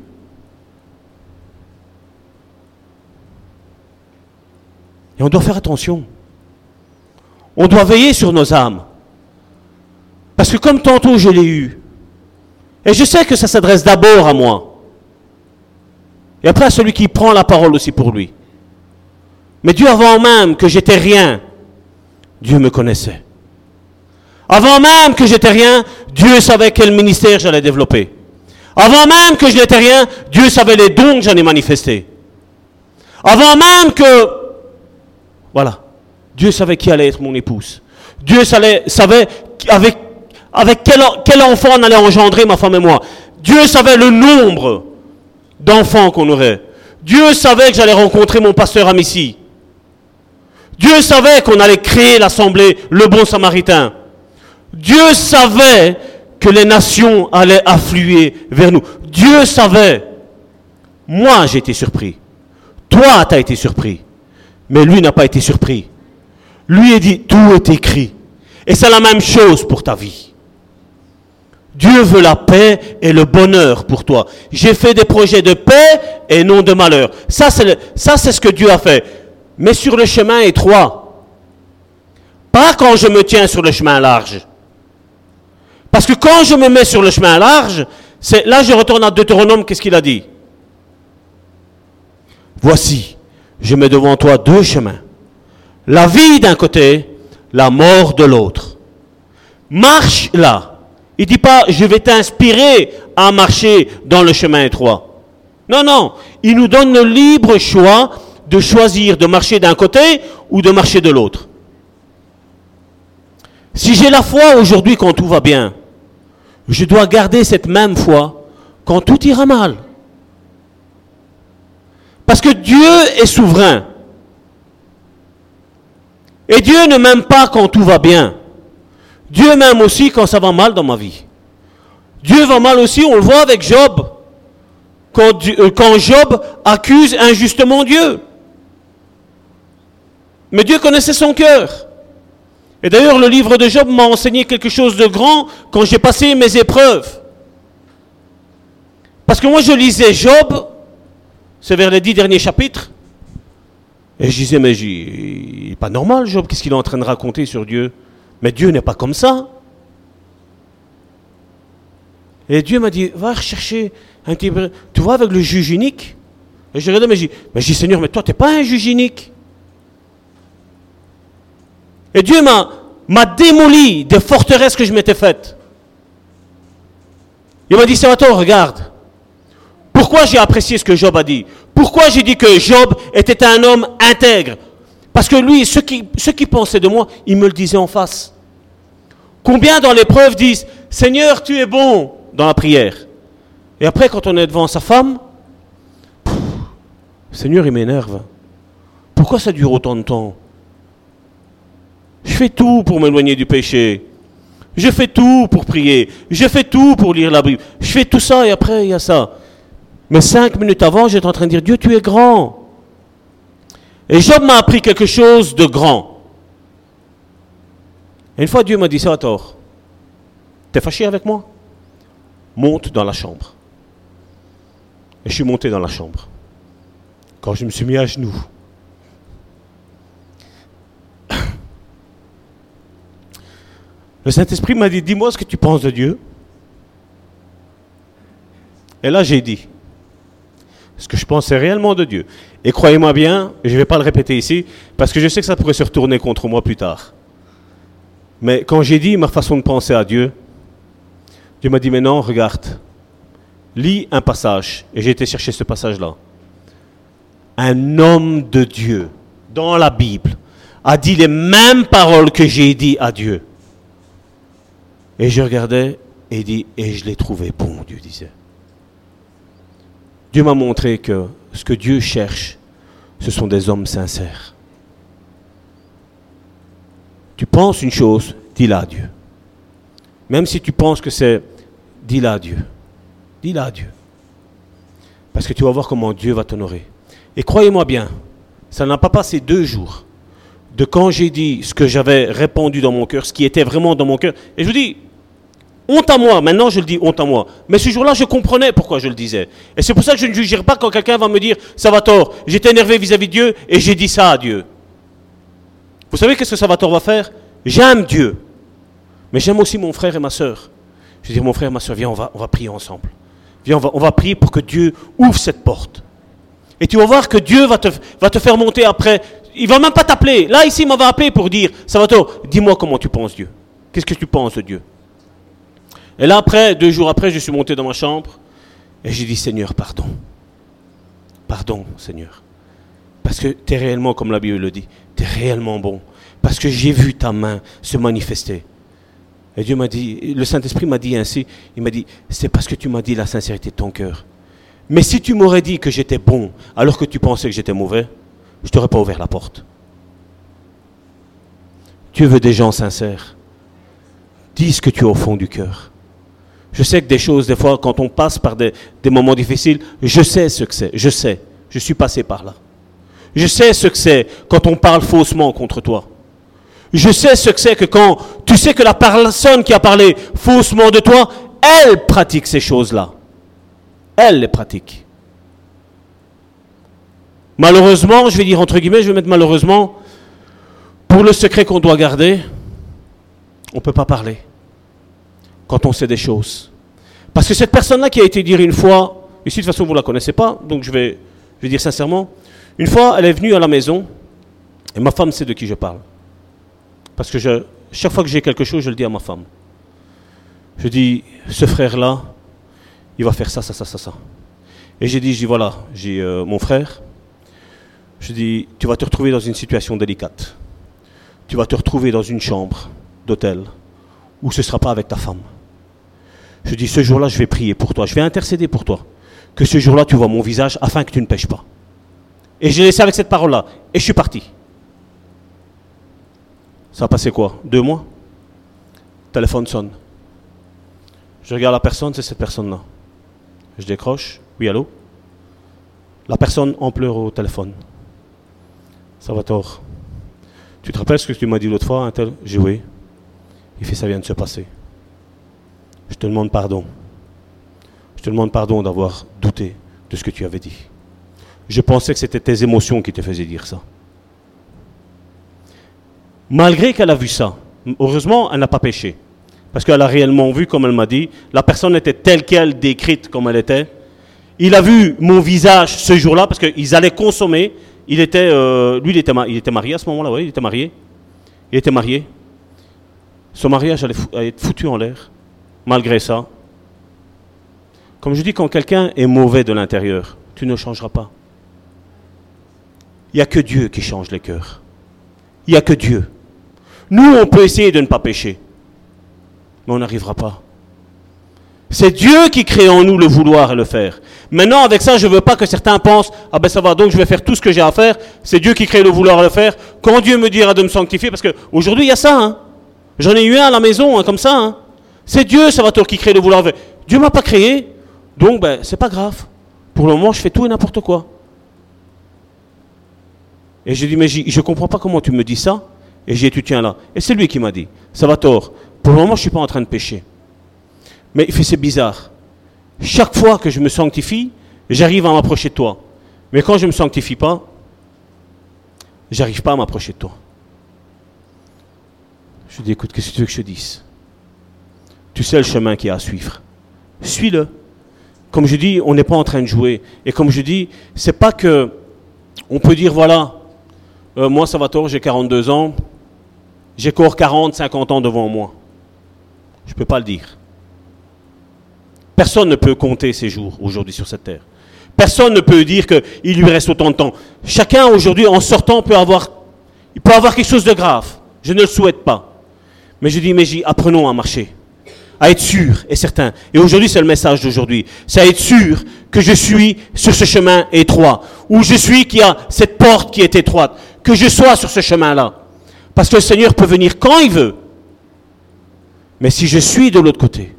S1: Et on doit faire attention. On doit veiller sur nos âmes. Parce que comme tantôt je l'ai eu, et je sais que ça s'adresse d'abord à moi, et après à celui qui prend la parole aussi pour lui. Mais Dieu, avant même que j'étais rien, Dieu me connaissait. Avant même que j'étais rien, Dieu savait quel ministère j'allais développer. Avant même que je n'étais rien, Dieu savait les dons que j'en ai manifestés. Avant même que... Voilà. Dieu savait qui allait être mon épouse. Dieu savait, avec, avec quel, quel enfant on allait engendrer ma femme et moi. Dieu savait le nombre d'enfants qu'on aurait. Dieu savait que j'allais rencontrer mon pasteur Amici. Dieu savait qu'on allait créer l'assemblée, le bon samaritain. Dieu savait que les nations allaient affluer vers nous. Dieu savait. Moi, j'ai été surpris. Toi, tu as été surpris. Mais lui n'a pas été surpris. Lui a dit, tout est écrit. Et c'est la même chose pour ta vie. Dieu veut la paix et le bonheur pour toi. J'ai fait des projets de paix et non de malheur. Ça, c'est, ça, c'est ce que Dieu a fait. Mais sur le chemin étroit. Pas quand je me tiens sur le chemin large. Parce que quand je me mets sur le chemin large, c'est là je retourne à Deutéronome, qu'est-ce qu'il a dit? Voici, je mets devant toi deux chemins. La vie d'un côté, la mort de l'autre. Marche là. Il dit pas je vais t'inspirer à marcher dans le chemin étroit. Non, non, il nous donne le libre choix de choisir de marcher d'un côté ou de marcher de l'autre. Si j'ai la foi aujourd'hui quand tout va bien, je dois garder cette même foi quand tout ira mal. Parce que Dieu est souverain. Et Dieu ne m'aime pas quand tout va bien. Dieu m'aime aussi quand ça va mal dans ma vie. Dieu va mal aussi, on le voit avec Job. Quand, euh, Job accuse injustement Dieu. Mais Dieu connaissait son cœur. Et d'ailleurs, le livre de Job m'a enseigné quelque chose de grand quand j'ai passé mes épreuves. Parce que moi, je lisais Job, c'est vers les dix derniers chapitres, et je disais, mais il n'est pas normal, Job, qu'est-ce qu'il est en train de raconter sur Dieu? Mais Dieu n'est pas comme ça. Et Dieu m'a dit, va rechercher un petit peu. Tu vois, avec le juge unique? Et je regardais, mais je dis, Seigneur, mais toi, tu n'es pas un juge unique. Et Dieu m'a, démoli des forteresses que je m'étais faites. Il m'a dit, Salvatore, regarde. Pourquoi j'ai apprécié ce que Job a dit? Pourquoi j'ai dit que Job était un homme intègre? Parce que lui, ceux qui, ceux qui pensaient de moi, il me le disait en face. Combien dans l'épreuve disent, Seigneur, tu es bon dans la prière. Et après, quand on est devant sa femme, Seigneur, il m'énerve. Pourquoi ça dure autant de temps? Je fais tout pour m'éloigner du péché. Je fais tout pour prier. Je fais tout pour lire la Bible. Je fais tout ça et après, il y a ça. Mais cinq minutes avant, j'étais en train de dire, Dieu, tu es grand. Et Job m'a appris quelque chose de grand. Une fois, Dieu m'a dit, ça à tort. T'es fâché avec moi? Monte dans la chambre. Et je suis monté dans la chambre. Quand je me suis mis à genoux, le Saint-Esprit m'a dit, dis-moi ce que tu penses de Dieu. Et là, j'ai dit ce que je pensais réellement de Dieu. Et croyez-moi bien, je ne vais pas le répéter ici, parce que je sais que ça pourrait se retourner contre moi plus tard. Mais quand j'ai dit ma façon de penser à Dieu, Dieu m'a dit, mais non, regarde, lis un passage. Et j'ai été chercher ce passage-là. Un homme de Dieu, dans la Bible, a dit les mêmes paroles que j'ai dit à Dieu. Et je regardais et dit, et je l'ai trouvé bon, Dieu disait. Dieu m'a montré que ce que Dieu cherche, ce sont des hommes sincères. Tu penses une chose, dis-la à Dieu. Même si tu penses que c'est, dis-la à Dieu. Dis-la à Dieu. Parce que tu vas voir comment Dieu va t'honorer. Et croyez-moi bien, ça n'a pas passé deux jours de quand j'ai dit ce que j'avais répandu dans mon cœur, ce qui était vraiment dans mon cœur. Et je vous dis, honte à moi, maintenant je le dis honte à moi. Mais ce jour-là, je comprenais pourquoi je le disais. Et c'est pour ça que je ne jugerai pas quand quelqu'un va me dire, ça va tort, j'étais énervé vis-à-vis de Dieu et j'ai dit ça à Dieu. Vous savez qu'est-ce que ça va faire? J'aime Dieu. Mais j'aime aussi mon frère et ma soeur. Je dis, mon frère et ma soeur, viens, on va, prier ensemble. Viens, on va, prier pour que Dieu ouvre cette porte. Et tu vas voir que Dieu va te, faire monter après. Il va même pas t'appeler. Là, ici, il m'avait appelé pour dire, Salvatore, dis-moi comment tu penses Dieu. Qu'est-ce que tu penses de Dieu? Et là, après, deux jours après, je suis monté dans ma chambre et j'ai dit, Seigneur, pardon. Pardon, Seigneur. Parce que tu es réellement, comme la Bible le dit, tu es réellement bon. Parce que j'ai vu ta main se manifester. Et Dieu m'a dit, le Saint-Esprit m'a dit ainsi, il m'a dit, c'est parce que tu m'as dit la sincérité de ton cœur. Mais si tu m'aurais dit que j'étais bon alors que tu pensais que j'étais mauvais, je t'aurais pas ouvert la porte. Dieu veut des gens sincères. Dis ce que tu as au fond du cœur. Je sais que des choses, des fois, quand on passe par des, moments difficiles, je sais ce que c'est. Je sais. Je suis passé par là. Je sais ce que c'est quand on parle faussement contre toi. Je sais ce que c'est que quand tu sais que la personne qui a parlé faussement de toi, elle pratique ces choses-là. Elle les pratique. Malheureusement, je vais dire entre guillemets, je vais mettre malheureusement, pour le secret qu'on doit garder, on ne peut pas parler quand on sait des choses. Parce que cette personne-là qui a été dire une fois, ici de toute façon vous ne la connaissez pas, donc je vais, je dire sincèrement, une fois elle est venue à la maison, et ma femme sait de qui je parle. Parce que chaque fois que j'ai quelque chose, je le dis à ma femme. Je dis, ce frère-là, il va faire ça, ça, ça, ça, ça. Et j'ai dit, je dis, voilà, j'ai euh, mon frère, Je dis, tu vas te retrouver dans une situation délicate. Tu vas te retrouver dans une chambre d'hôtel où ce ne sera pas avec ta femme. Je dis, ce jour-là, je vais prier pour toi, je vais intercéder pour toi. Que ce jour-là, tu vois mon visage afin que tu ne pêches pas. Et j'ai laissé avec cette parole-là. Et je suis parti. Ça a passé quoi? Deux mois? Téléphone sonne. Je regarde la personne, c'est cette personne-là. Je décroche. Oui, allô? La personne en pleure au téléphone. Ça va tort. Tu te rappelles ce que tu m'as dit l'autre fois J'ai oui. Il fait ça vient de se passer. Je te demande pardon. Je te demande pardon d'avoir douté de ce que tu avais dit. Je pensais que c'était tes émotions qui te faisaient dire ça. Malgré qu'elle a vu ça, heureusement, elle n'a pas péché. Parce qu'elle a réellement vu, comme elle m'a dit, la personne était telle qu'elle, décrite comme elle était. Il a vu mon visage ce jour-là, parce qu'ils allaient consommer. Il était, euh, lui, il était, il était marié à ce moment-là, oui, il était marié. Il était marié. Son mariage allait être foutu en l'air, malgré ça. Comme je dis, quand quelqu'un est mauvais de l'intérieur, tu ne changeras pas. Il n'y a que Dieu qui change les cœurs. Il n'y a que Dieu. Nous, on peut essayer de ne pas pécher, mais on n'arrivera pas. C'est Dieu qui crée en nous le vouloir et le faire. Maintenant, avec ça, je ne veux pas que certains pensent, ah ben ça va, donc je vais faire tout ce que j'ai à faire. C'est Dieu qui crée le vouloir et le faire. Quand Dieu me dira de me sanctifier, parce qu'aujourd'hui, il y a ça. Hein. J'en ai eu un à la maison, hein, comme ça. Hein. C'est Dieu, Salvatore, qui crée le vouloir. Dieu m'a pas créé, donc ben, c'est pas grave. Pour le moment, je fais tout et n'importe quoi. Et je dis, mais je ne comprends pas comment tu me dis ça. Et j'ai dit, tu tiens là. Et c'est lui qui m'a dit, ça va tort. Pour le moment, je ne suis pas en train de pécher. Mais il fait, c'est bizarre. Chaque fois que je me sanctifie, j'arrive à m'approcher de toi. Mais quand je ne me sanctifie pas, j'arrive pas à m'approcher de toi. Je lui dis, écoute, qu'est-ce que tu veux que je dise? Tu sais le chemin qu'il y a à suivre. Suis-le. Comme je dis, on n'est pas en train de jouer. Et comme je dis, c'est pas que on peut dire, voilà, euh, moi, Salvatore, j'ai 42 ans, j'ai encore 40, 50 ans devant moi. Je ne peux pas le dire. Personne ne peut compter ses jours aujourd'hui sur cette terre. Personne ne peut dire qu'il lui reste autant de temps. Chacun aujourd'hui, en sortant, peut avoir, il peut avoir quelque chose de grave. Je ne le souhaite pas. Mais je dis, mais apprenons à marcher, à être sûr et certain. Et aujourd'hui, c'est le message d'aujourd'hui. C'est à être sûr que je suis sur ce chemin étroit, où je suis qu'il y a cette porte qui est étroite, que je sois sur ce chemin-là. Parce que le Seigneur peut venir quand il veut. Mais si je suis de l'autre côté,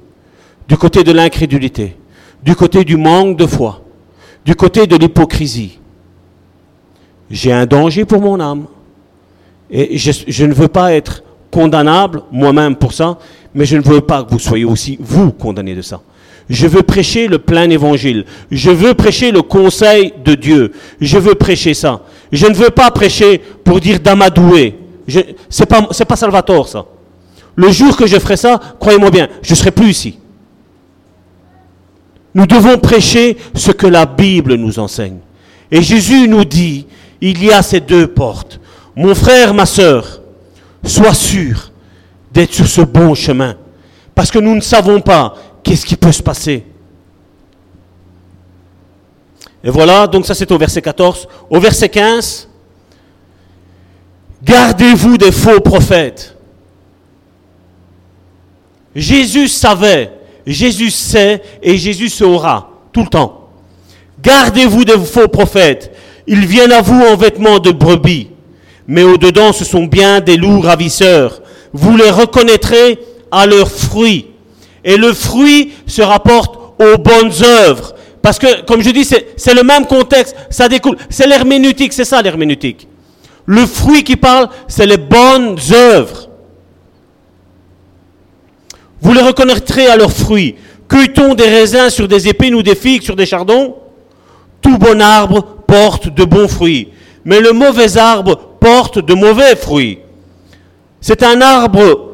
S1: du côté de l'incrédulité, du côté du manque de foi, du côté de l'hypocrisie, j'ai un danger pour mon âme. Et je, ne veux pas être condamnable moi-même pour ça, mais je ne veux pas que vous soyez aussi, vous, condamnés de ça. Je veux prêcher le plein évangile. Je veux prêcher le conseil de Dieu. Je veux prêcher ça. Je ne veux pas prêcher pour dire d'amadouer. C'est pas, c'est pas Salvatore, ça. Le jour que je ferai ça, croyez-moi bien, je ne serai plus ici. Nous devons prêcher ce que la Bible nous enseigne. Et Jésus nous dit, il y a ces deux portes. Mon frère, ma soeur, sois sûr d'être sur ce bon chemin. Parce que nous ne savons pas qu'est-ce qui peut se passer. Et voilà, donc ça c'est au verset 14. Au verset 15, gardez-vous des faux prophètes. Jésus savait, Jésus sait et Jésus saura tout le temps. Gardez-vous des faux prophètes. Ils viennent à vous en vêtements de brebis, mais au-dedans ce sont bien des loups ravisseurs. Vous les reconnaîtrez à leurs fruits. Et le fruit se rapporte aux bonnes œuvres. Parce que, comme je dis, c'est le même contexte, ça découle. C'est l'herméneutique, c'est ça l'herméneutique. Le fruit qui parle, c'est les bonnes œuvres. Vous les reconnaîtrez à leurs fruits. Cueille-t-on des raisins sur des épines ou des figues sur des chardons? Tout bon arbre porte de bons fruits, mais le mauvais arbre porte de mauvais fruits. C'est un arbre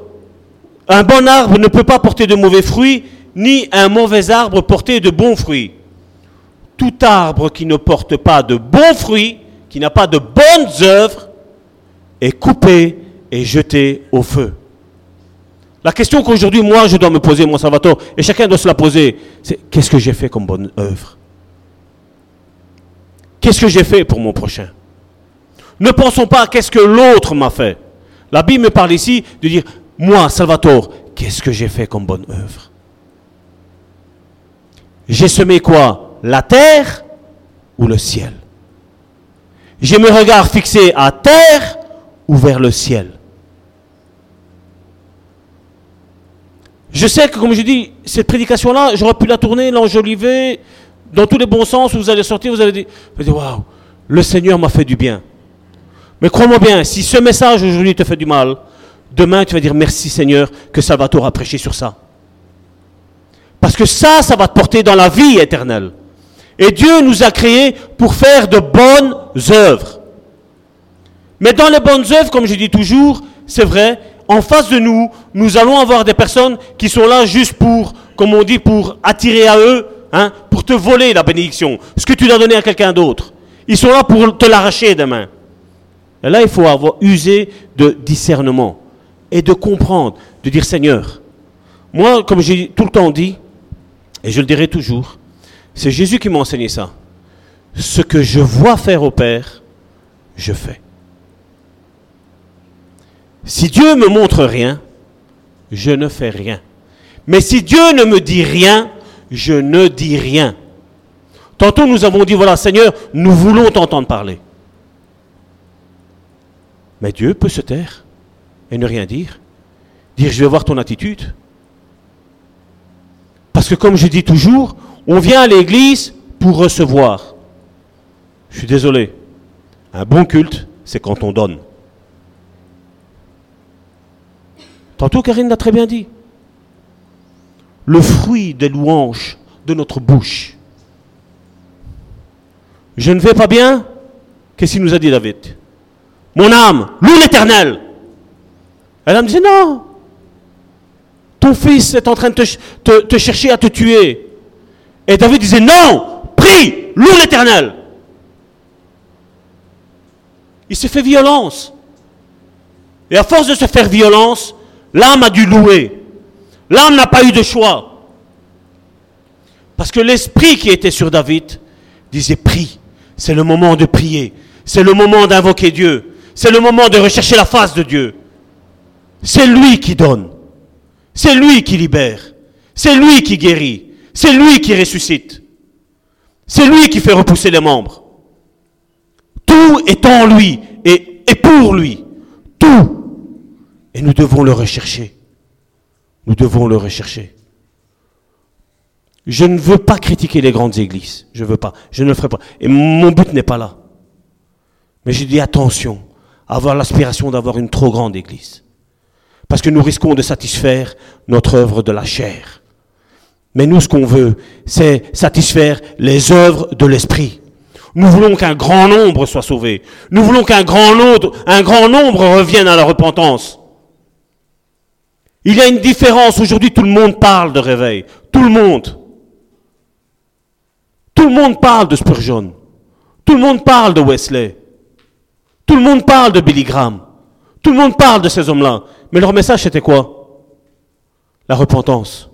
S1: un bon arbre ne peut pas porter de mauvais fruits, ni un mauvais arbre porter de bons fruits. Tout arbre qui ne porte pas de bons fruits, qui n'a pas de bonnes œuvres, est coupé et jeté au feu. La question qu'aujourd'hui, moi, je dois me poser, mon Salvatore, et chacun doit se la poser, c'est qu'est-ce que j'ai fait comme bonne œuvre? Qu'est-ce que j'ai fait pour mon prochain? Ne pensons pas à qu'est-ce que l'autre m'a fait. La Bible me parle ici de dire, moi, Salvatore, qu'est-ce que j'ai fait comme bonne œuvre? J'ai semé quoi? La terre ou le ciel? J'ai mes regards fixés à terre ou vers le ciel? Je sais que, comme je dis, cette prédication-là, j'aurais pu la tourner, l'enjoliver, dans tous les bons sens, vous allez sortir, vous allez dire, waouh, le Seigneur m'a fait du bien. Mais crois-moi bien, si ce message aujourd'hui te fait du mal, demain tu vas dire merci Seigneur que Salvatore a prêché sur ça. Parce que ça, ça va te porter dans la vie éternelle. Et Dieu nous a créés pour faire de bonnes œuvres. Mais dans les bonnes œuvres, comme je dis toujours, c'est vrai, en face de nous, nous allons avoir des personnes qui sont là juste pour, comme on dit, pour attirer à eux, hein, pour te voler la bénédiction, ce que tu dois donner à quelqu'un d'autre. Ils sont là pour te l'arracher demain. Et là, il faut avoir usé de discernement et de comprendre, de dire Seigneur, moi, comme j'ai tout le temps dit, et je le dirai toujours, c'est Jésus qui m'a enseigné ça. Ce que je vois faire au Père, je fais. Si Dieu me montre rien, je ne fais rien. Mais si Dieu ne me dit rien, je ne dis rien. Tantôt nous avons dit, voilà Seigneur, nous voulons t'entendre parler. Mais Dieu peut se taire et ne rien dire. Dire, je vais voir ton attitude. Parce que comme je dis toujours, on vient à l'église pour recevoir. Je suis désolé. Un bon culte, c'est quand on donne. Tantôt, Karine l'a très bien dit. Le fruit des louanges de notre bouche. Je ne vais pas bien Qu'est-ce qu'il nous a dit David? Mon âme, loue l'éternel. Elle me dit non. Ton fils est en train de te, chercher à te tuer. Et David disait non, prie, loue l'éternel. Il s'est fait violence. Et à force de se faire violence, L'âme a dû louer. L'âme n'a pas eu de choix. Parce que l'esprit qui était sur David disait prie. C'est le moment de prier. C'est le moment d'invoquer Dieu. C'est le moment de rechercher la face de Dieu. C'est lui qui donne. C'est lui qui libère. C'est lui qui guérit. C'est lui qui ressuscite. C'est lui qui fait repousser les membres. Tout est en lui et, et pour lui. Tout. Et nous devons le rechercher. Nous devons le rechercher. Je ne veux pas critiquer les grandes églises. Je ne veux pas. Je ne le ferai pas. Et mon but n'est pas là. Mais je dis attention avoir l'aspiration d'avoir une trop grande église. Parce que nous risquons de satisfaire notre œuvre de la chair. Mais nous, ce qu'on veut, c'est satisfaire les œuvres de l'esprit. Nous voulons qu'un grand nombre soit sauvé. Nous voulons qu'un grand nombre, un grand nombre revienne à la repentance. Il y a une différence. Aujourd'hui, tout le monde parle de réveil. Tout le monde. Tout le monde parle de Spurgeon. Tout le monde parle de Wesley. Tout le monde parle de Billy Graham. Tout le monde parle de ces hommes-là. Mais leur message, c'était quoi? La repentance.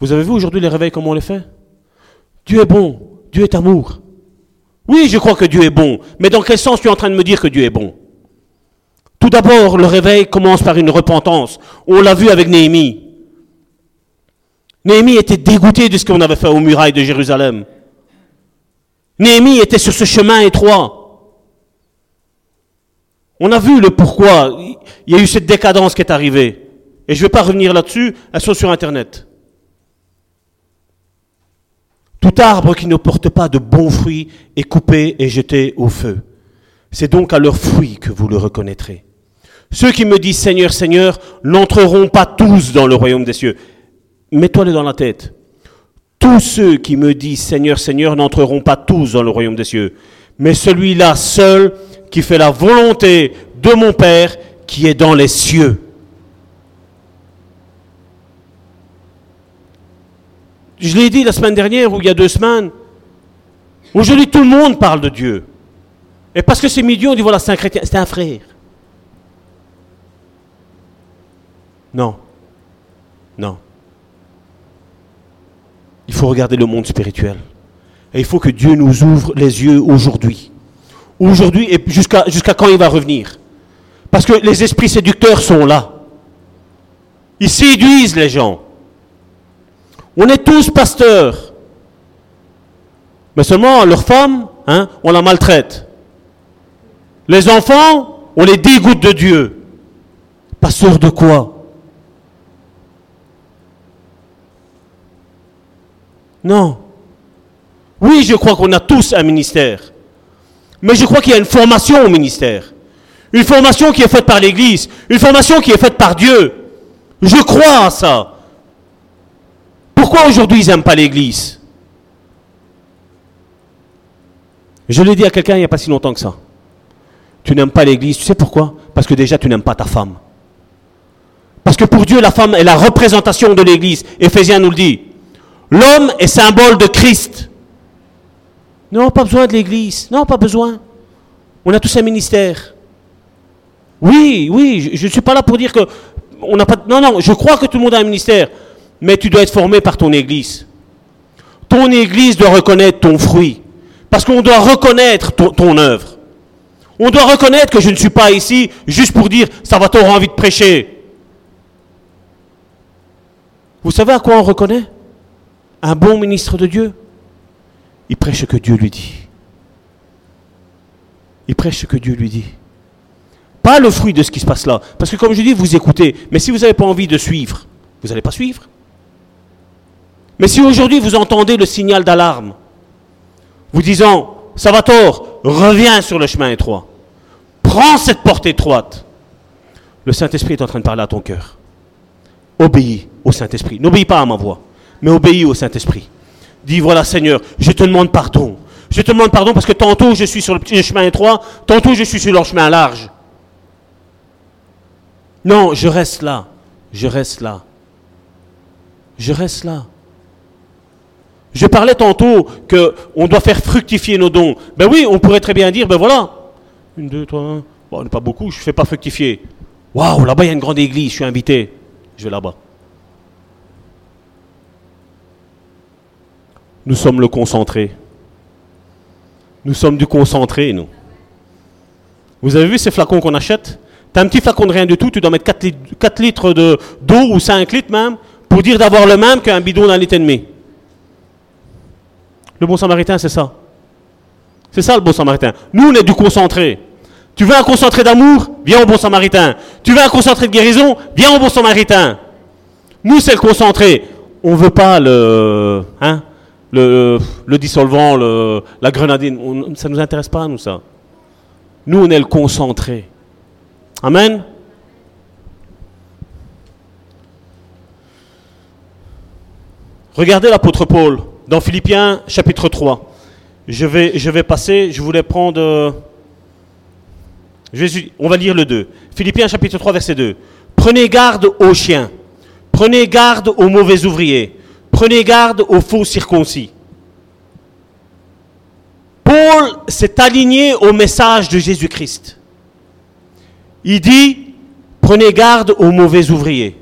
S1: Vous avez vu aujourd'hui les réveils, comment on les fait? Dieu est bon. Dieu est amour. Oui, je crois que Dieu est bon. Mais dans quel sens tu es en train de me dire que Dieu est bon? Tout d'abord, le réveil commence par une repentance. On l'a vu avec Néhémie. Néhémie était dégoûté de ce qu'on avait fait aux murailles de Jérusalem. Néhémie était sur ce chemin étroit. On a vu le pourquoi. Il y a eu cette décadence qui est arrivée. Et je ne vais pas revenir là-dessus, elles sont sur Internet. Tout arbre qui ne porte pas de bons fruits est coupé et jeté au feu. C'est donc à leurs fruits que vous le reconnaîtrez. Ceux qui me disent Seigneur, Seigneur, n'entreront pas tous dans le royaume des cieux. Mets-toi-le dans la tête. Tous ceux qui me disent Seigneur, Seigneur, n'entreront pas tous dans le royaume des cieux. Mais celui-là seul qui fait la volonté de mon Père qui est dans les cieux. Je l'ai dit la semaine dernière ou il y a deux semaines. Aujourd'hui, tout le monde parle de Dieu. Et parce que c'est midi, on dit voilà, c'est un c'est un frère. Non. Non. Il faut regarder le monde spirituel. Et il faut que Dieu nous ouvre les yeux aujourd'hui. Aujourd'hui et jusqu'à jusqu'à quand il va revenir? Parce que les esprits séducteurs sont là. Ils séduisent les gens. On est tous pasteurs. Mais seulement leur femme, hein, on la maltraite. Les enfants, on les dégoûte de Dieu. Pasteur de quoi? Non. Oui, je crois qu'on a tous un ministère. Mais je crois qu'il y a une formation au ministère. Une formation qui est faite par l'Église. Une formation qui est faite par Dieu. Je crois à ça. Pourquoi aujourd'hui ils n'aiment pas l'Église? Je l'ai dit à quelqu'un il n'y a pas si longtemps que ça. Tu n'aimes pas l'Église, tu sais pourquoi? Parce que déjà tu n'aimes pas ta femme. Parce que pour Dieu, la femme est la représentation de l'Église. Éphésiens nous le dit. L'homme est symbole de Christ. Non, pas besoin de l'Église. Non, pas besoin. On a tous un ministère. Oui, oui, je ne suis pas là pour dire que on n'a pas. Non, non, je crois que tout le monde a un ministère, mais tu dois être formé par ton Église. Ton Église doit reconnaître ton fruit, parce qu'on doit reconnaître ton, œuvre. On doit reconnaître que je ne suis pas ici juste pour dire ça va t'avoir envie de prêcher. Vous savez à quoi on reconnaît? Un bon ministre de Dieu il prêche ce que Dieu lui dit. Il prêche ce que Dieu lui dit. Pas le fruit de ce qui se passe là. Parce que comme je dis, vous écoutez. Mais si vous n'avez pas envie de suivre, vous n'allez pas suivre. Mais si aujourd'hui vous entendez le signal d'alarme, vous disant, Salvatore, reviens sur le chemin étroit. Prends cette porte étroite. Le Saint-Esprit est en train de parler à ton cœur. Obéis au Saint-Esprit. N'obéis pas à ma voix, mais obéis au Saint-Esprit. Dis voilà Seigneur, je te demande pardon. Je te demande pardon parce que tantôt je suis sur le chemin étroit, tantôt je suis sur le chemin large. Non, je reste là. Je reste là. Je reste là. Je parlais tantôt qu'on doit faire fructifier nos dons. Ben oui, on pourrait très bien dire, ben voilà. Une, deux, trois, un. Bon, pas beaucoup, je ne fais pas fructifier. Waouh, là-bas il y a une grande église, je suis invité. Je vais là-bas. Nous sommes le concentré. Nous sommes du concentré, nous. Vous avez vu ces flacons qu'on achète? Tu as un petit flacon de rien du tout, tu dois mettre 4 litres, d'eau ou 5 litres même pour dire d'avoir le même qu'un bidon d'un litre et demi. Le bon samaritain, c'est ça. C'est ça le bon samaritain. Nous, on est du concentré. Tu veux un concentré d'amour? Viens au bon samaritain. Tu veux un concentré de guérison? Viens au bon samaritain. Nous, c'est le concentré. On ne veut pas le. Hein? Le, dissolvant, la grenadine. ça ne nous intéresse pas, nous, ça. Nous, on est le concentré. Amen? Regardez l'apôtre Paul dans Philippiens chapitre 3. Je vais, je vais passer, je voulais prendre... on va lire le 2. Philippiens chapitre 3 verset 2. Prenez garde aux chiens. Prenez garde aux mauvais ouvriers. Prenez garde aux faux circoncis. Paul s'est aligné au message de Jésus-Christ. Il dit, prenez garde aux mauvais ouvriers.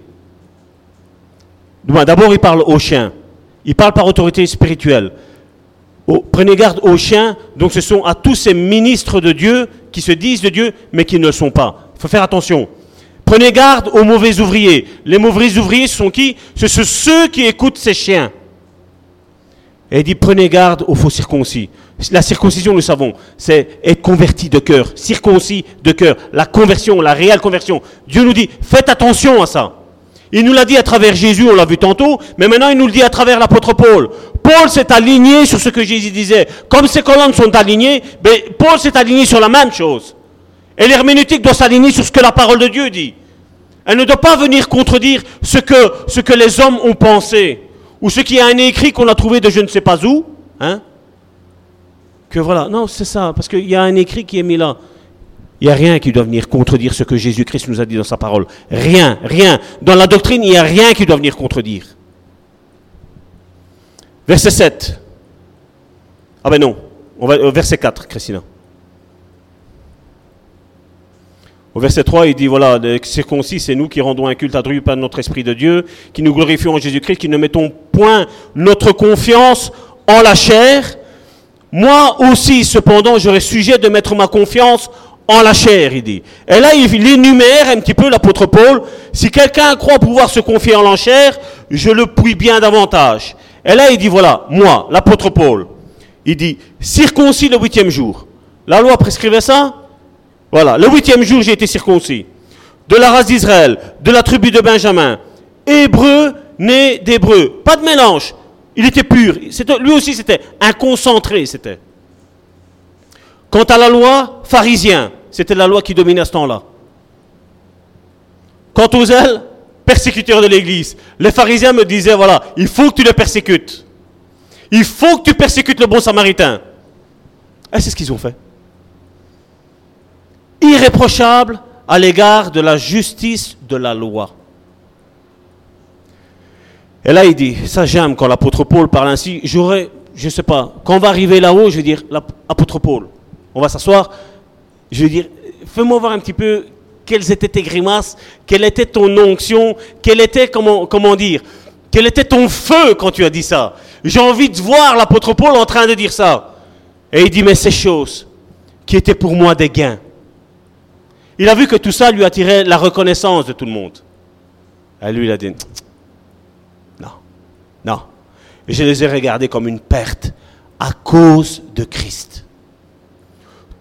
S1: D'abord, il parle aux chiens. Il parle par autorité spirituelle. prenez garde aux chiens, donc ce sont à tous ces ministres de Dieu qui se disent de Dieu, mais qui ne le sont pas. Il faut faire attention. Prenez garde aux mauvais ouvriers. Les mauvais ouvriers, ce sont qui? Ce sont ceux qui écoutent ces chiens. Et il dit, prenez garde aux faux circoncis. La circoncision, nous savons, c'est être converti de cœur, circoncis de cœur, la conversion, la réelle conversion. Dieu nous dit, faites attention à ça. Il nous l'a dit à travers Jésus, on l'a vu tantôt, mais maintenant il nous le dit à travers l'apôtre Paul. Paul s'est aligné sur ce que Jésus disait. Comme ces colonnes sont alignées, ben, Paul s'est aligné sur la même chose. Et l'herméneutique doit s'aligner sur ce que la parole de Dieu dit. Elle ne doit pas venir contredire ce que, les hommes ont pensé, ou ce qui a un écrit qu'on a trouvé de je ne sais pas où. Hein? Que voilà, non, c'est ça, parce qu'il y a un écrit qui est mis là. Il n'y a rien qui doit venir contredire ce que Jésus-Christ nous a dit dans sa parole. Rien, rien. Dans la doctrine, il n'y a rien qui doit venir contredire. Verset 7. Ah ben non, on va, verset 4, Christina. Au verset 3, il dit, voilà, circoncis, c'est nous qui rendons un culte à Dieu par notre Esprit de Dieu, qui nous glorifions en Jésus-Christ, qui ne mettons point notre confiance en la chair. Moi aussi, cependant, j'aurais sujet de mettre ma confiance en la chair, il dit. Et là, il énumère un petit peu l'apôtre Paul. Si quelqu'un croit pouvoir se confier en la chair, je le puis bien davantage. Et là, il dit, voilà, moi, l'apôtre Paul, il dit, circoncis le huitième jour. La loi prescrivait ça? Voilà, le huitième jour, j'ai été circoncis. De la race d'Israël, de la tribu de Benjamin, hébreu, né d'hébreu. Pas de mélange. Il était pur. Lui aussi, c'était un concentré, c'était. Quant à la loi, pharisien. C'était la loi qui dominait à ce temps-là. Quant aux ailes, persécuteurs de l'Église. Les pharisiens me disaient, voilà, il faut que tu le persécutes. Il faut que tu persécutes le bon samaritain. Et c'est ce qu'ils ont fait. Irréprochable à l'égard de la justice de la loi. Et là, il dit, ça j'aime quand l'apôtre Paul parle ainsi, j'aurais, je ne sais pas, quand on va arriver là-haut, je vais dire, l'apôtre Paul, on va s'asseoir, je vais dire, fais-moi voir un petit peu quelles étaient tes grimaces, quelle était ton onction, quel était, comment, comment dire, quel était ton feu quand tu as dit ça. J'ai envie de voir l'apôtre Paul en train de dire ça. Et il dit, mais ces choses qui étaient pour moi des gains. Il a vu que tout ça lui attirait la reconnaissance de tout le monde. Et lui, il a dit, non. Je les ai regardés comme une perte à cause de Christ.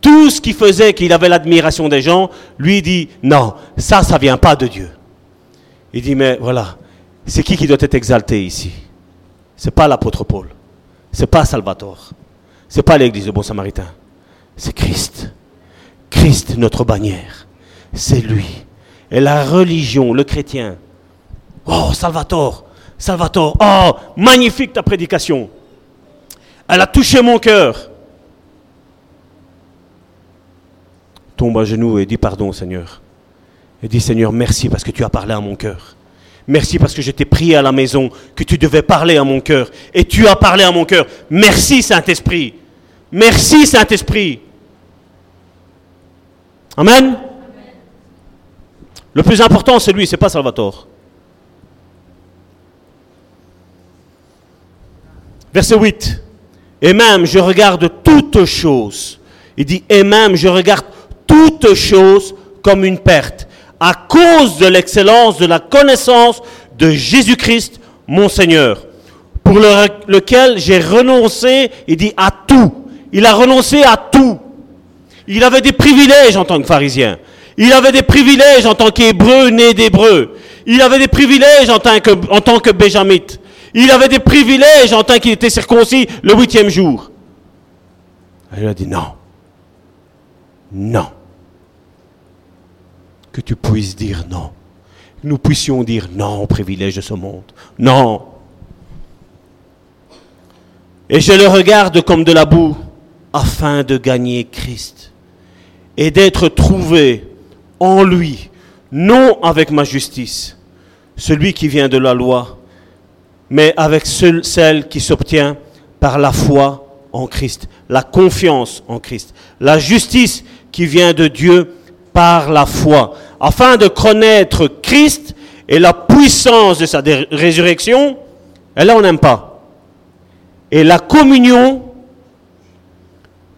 S1: Tout ce qui faisait qu'il avait l'admiration des gens, lui dit, non, ça, ça vient pas de Dieu. Il dit, mais voilà, c'est qui qui doit être exalté ici? C'est pas l'apôtre Paul, c'est pas Salvatore, c'est pas l'église de Bon Samaritain, c'est Christ. Christ, notre bannière, c'est lui. Et la religion, le chrétien, oh, Salvatore, Salvatore, oh, magnifique ta prédication. Elle a touché mon cœur. Tombe à genoux et dis pardon, Seigneur. Et dis, Seigneur, merci parce que tu as parlé à mon cœur. Merci parce que je t'ai prié à la maison que tu devais parler à mon cœur. Et tu as parlé à mon cœur. Merci, Saint-Esprit. Merci, Saint-Esprit. Amen. Le plus important, c'est lui, c'est pas Salvatore. Verset 8. Et même je regarde toutes choses. Il dit, et même je regarde toutes choses comme une perte, à cause de l'excellence de la connaissance de Jésus-Christ, mon Seigneur, pour lequel j'ai renoncé, il dit, à tout. Il a renoncé à tout. Il avait des privilèges en tant que pharisien. Il avait des privilèges en tant qu'hébreu né d'hébreu. Il avait des privilèges en tant que, en béjamite. Il avait des privilèges en tant qu'il était circoncis le huitième jour. Elle a dit non. Non. Que tu puisses dire non. Que nous puissions dire non au privilège de ce monde. Non. Et je le regarde comme de la boue afin de gagner Christ et d'être trouvé en lui, non avec ma justice, celui qui vient de la loi, mais avec celle qui s'obtient par la foi en Christ, la confiance en Christ, la justice qui vient de Dieu par la foi, afin de connaître Christ et la puissance de sa résurrection, et là on n'aime pas, et la communion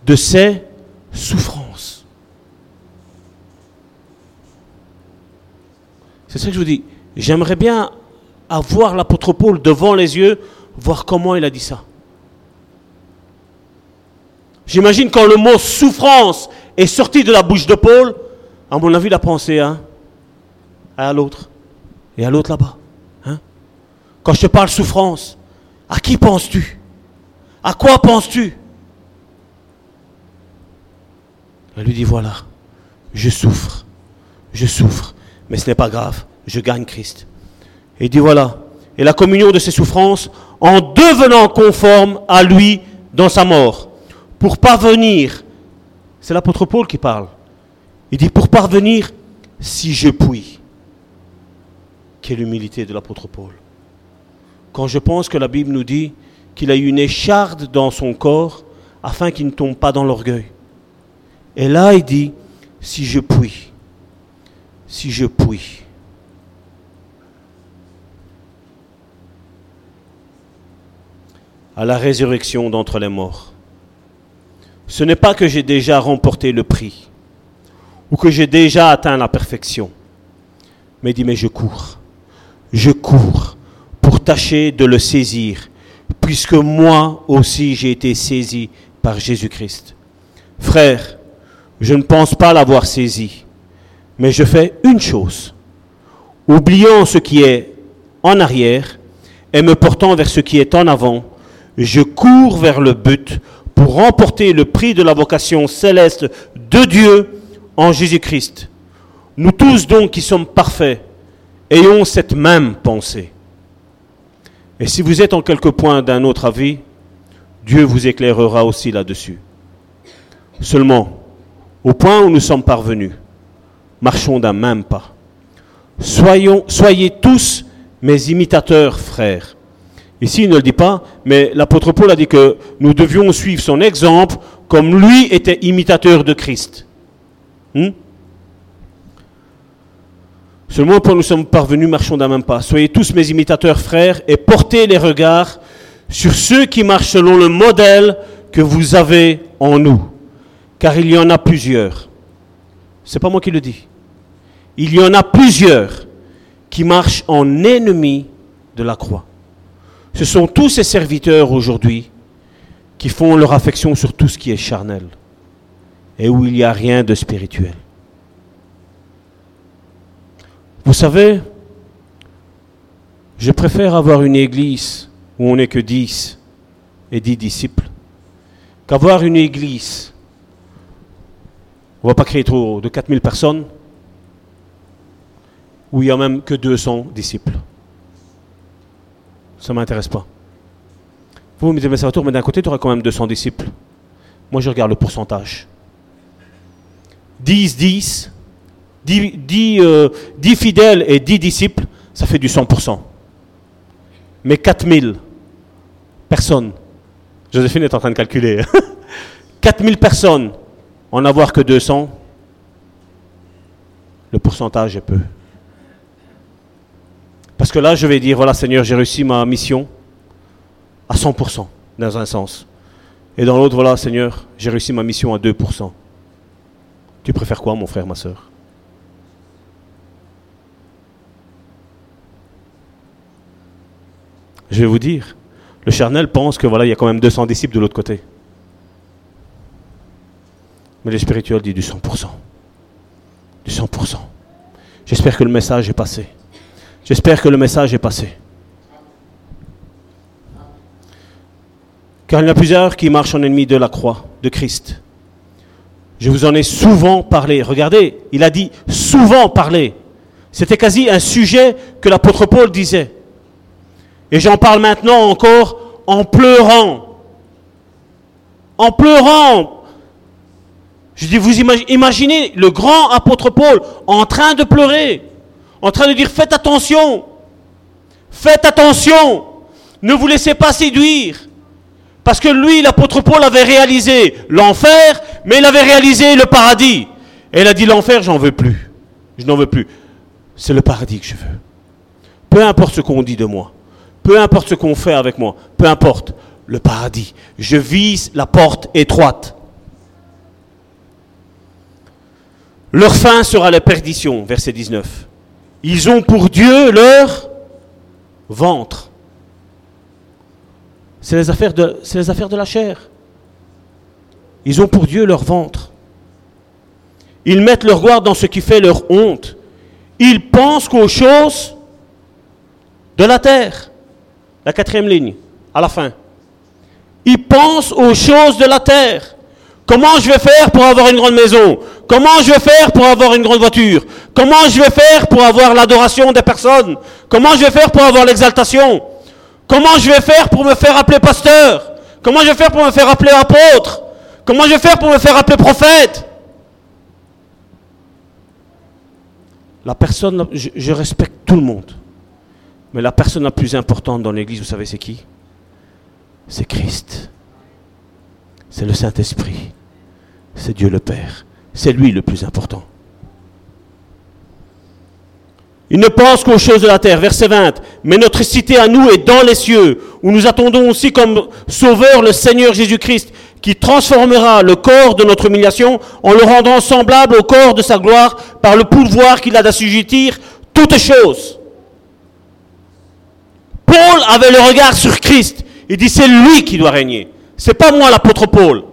S1: de ses souffrances. C'est ça que je vous dis. J'aimerais bien à voir l'apôtre Paul devant les yeux, voir comment il a dit ça. J'imagine quand le mot souffrance est sorti de la bouche de Paul, à mon avis, il a pensé hein, à l'autre et à l'autre là-bas. Hein. Quand je te parle souffrance, à qui penses-tu? À quoi penses-tu? Elle lui dit, voilà, je souffre, je souffre, mais ce n'est pas grave, je gagne Christ. Et il dit voilà, et la communion de ses souffrances en devenant conforme à lui dans sa mort, pour parvenir, c'est l'apôtre Paul qui parle, il dit pour parvenir, si je puis. Quelle humilité de l'apôtre Paul. Quand je pense que la Bible nous dit qu'il a eu une écharde dans son corps afin qu'il ne tombe pas dans l'orgueil. Et là, il dit, si je puis, si je puis. à la résurrection d'entre les morts. ce n'est pas que j'ai déjà remporté le prix ou que j'ai déjà atteint la perfection, mais dit, mais je cours, je cours pour tâcher de le saisir, puisque moi aussi j'ai été saisi par Jésus-Christ. Frère, je ne pense pas l'avoir saisi, mais je fais une chose, oubliant ce qui est en arrière et me portant vers ce qui est en avant, je cours vers le but pour remporter le prix de la vocation céleste de Dieu en Jésus-Christ. Nous tous donc qui sommes parfaits, ayons cette même pensée. Et si vous êtes en quelque point d'un autre avis, Dieu vous éclairera aussi là-dessus. Seulement, au point où nous sommes parvenus, marchons d'un même pas. Soyons, soyez tous mes imitateurs, frères. Ici, il ne le dit pas, mais l'apôtre Paul a dit que nous devions suivre son exemple comme lui était imitateur de Christ. Hmm? Seulement pour nous sommes parvenus, marchons d'un même pas. Soyez tous mes imitateurs, frères, et portez les regards sur ceux qui marchent selon le modèle que vous avez en nous. Car il y en a plusieurs. C'est pas moi qui le dis. Il y en a plusieurs qui marchent en ennemis de la croix. Ce sont tous ces serviteurs aujourd'hui qui font leur affection sur tout ce qui est charnel et où il n'y a rien de spirituel. Vous savez, je préfère avoir une église où on n'est que 10 et 10 disciples qu'avoir une église, on ne va pas créer trop de 4000 personnes, où il n'y a même que 200 disciples. Ça ne m'intéresse pas. Vous me dites, mais ça va mais d'un côté, tu auras quand même 200 disciples. Moi, je regarde le pourcentage. 10, 10, 10, fidèles et 10 disciples, ça fait du 100%. Mais 4000 personnes, Joséphine est en train de calculer, 4000 personnes, en avoir que 200, le pourcentage est peu. Parce que là, je vais dire, voilà Seigneur, j'ai réussi ma mission à 100%, dans un sens. Et dans l'autre, voilà Seigneur, j'ai réussi ma mission à 2%. Tu préfères quoi, mon frère, ma soeur Je vais vous dire, le charnel pense que voilà, il y a quand même 200 disciples de l'autre côté. Mais le spirituel dit du 100%. Du 100%. J'espère que le message est passé. J'espère que le message est passé. Car il y en a plusieurs qui marchent en ennemi de la croix de Christ. Je vous en ai souvent parlé. Regardez, il a dit souvent parlé. C'était quasi un sujet que l'apôtre Paul disait. Et j'en parle maintenant encore en pleurant. En pleurant. Je dis, vous imaginez le grand apôtre Paul en train de pleurer, en train de dire, faites attention, faites attention, ne vous laissez pas séduire. Parce que lui, l'apôtre Paul avait réalisé l'enfer, mais il avait réalisé le paradis. Et il a dit l'enfer, j'en veux plus. Je n'en veux plus. C'est le paradis que je veux. Peu importe ce qu'on dit de moi. Peu importe ce qu'on fait avec moi. Peu importe. Le paradis. Je vise la porte étroite. Leur fin sera la perdition. Verset 19. Ils ont pour Dieu leur ventre. C'est les, affaires de, la chair. Ils ont pour Dieu leur ventre. Ils mettent leur gloire dans ce qui fait leur honte. Ils pensent qu'aux choses de la terre. La quatrième ligne, à la fin. Ils pensent aux choses de la terre. Comment je vais faire pour avoir une grande maison? Comment je vais faire pour avoir une grande voiture? Comment je vais faire pour avoir l'adoration des personnes? Comment je vais faire pour avoir l'exaltation? Comment je vais faire pour me faire appeler pasteur? Comment je vais faire pour me faire appeler apôtre? Comment je vais faire pour me faire appeler prophète? La personne, je, respecte tout le monde. Mais la personne la plus importante dans l'Église, vous savez, c'est qui? C'est Christ. C'est le Saint-Esprit. C'est Dieu le Père. C'est lui le plus important. Il ne pense qu'aux choses de la terre. Verset 20. Mais notre cité à nous est dans les cieux, où nous attendons aussi comme sauveur le Seigneur Jésus-Christ, qui transformera le corps de notre humiliation en le rendant semblable au corps de sa gloire par le pouvoir qu'il a d'assujettir toutes choses. Paul avait le regard sur Christ. Il dit c'est lui qui doit régner. C'est pas moi l'apôtre Paul.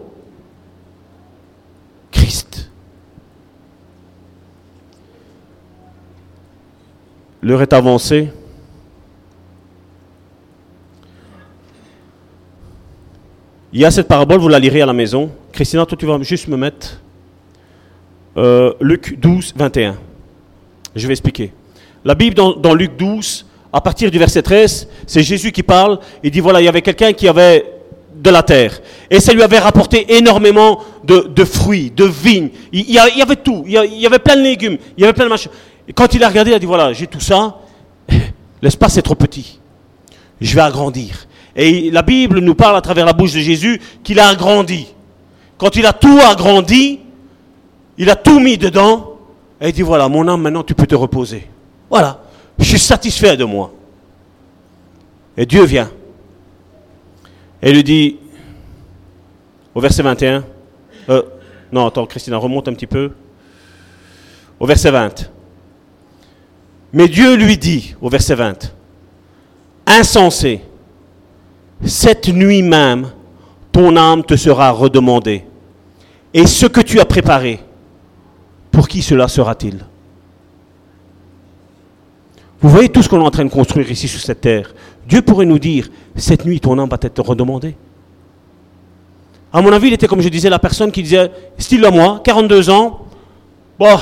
S1: Christ. L'heure est avancée. Il y a cette parabole, vous la lirez à la maison. Christina, toi tu vas juste me mettre euh, Luc 12, 21. Je vais expliquer. La Bible dans, Luc 12, à partir du verset 13, c'est Jésus qui parle. Il dit voilà, il y avait quelqu'un qui avait de la terre. Et ça lui avait rapporté énormément de, fruits, de vignes. Il, y avait tout. Il y avait plein de légumes. Il y avait plein de machins. Et quand il a regardé, il a dit voilà, j'ai tout ça. L'espace est trop petit. Je vais agrandir. Et la Bible nous parle à travers la bouche de Jésus qu'il a agrandi. Quand il a tout agrandi, il a tout mis dedans. Et il dit voilà, mon âme, maintenant tu peux te reposer. Voilà. Je suis satisfait de moi. Et Dieu vient. Et lui dit, au verset 21, euh, non, attends, Christina, remonte un petit peu. Au verset 20. Mais Dieu lui dit, au verset 20, insensé, cette nuit même, ton âme te sera redemandée. Et ce que tu as préparé, pour qui cela sera-t-il? Vous voyez tout ce qu'on est en train de construire ici sur cette terre. Dieu pourrait nous dire, cette nuit, ton âme va être redemandée. À mon avis, il était, comme je disais, la personne qui disait, style à moi, 42 ans, bon,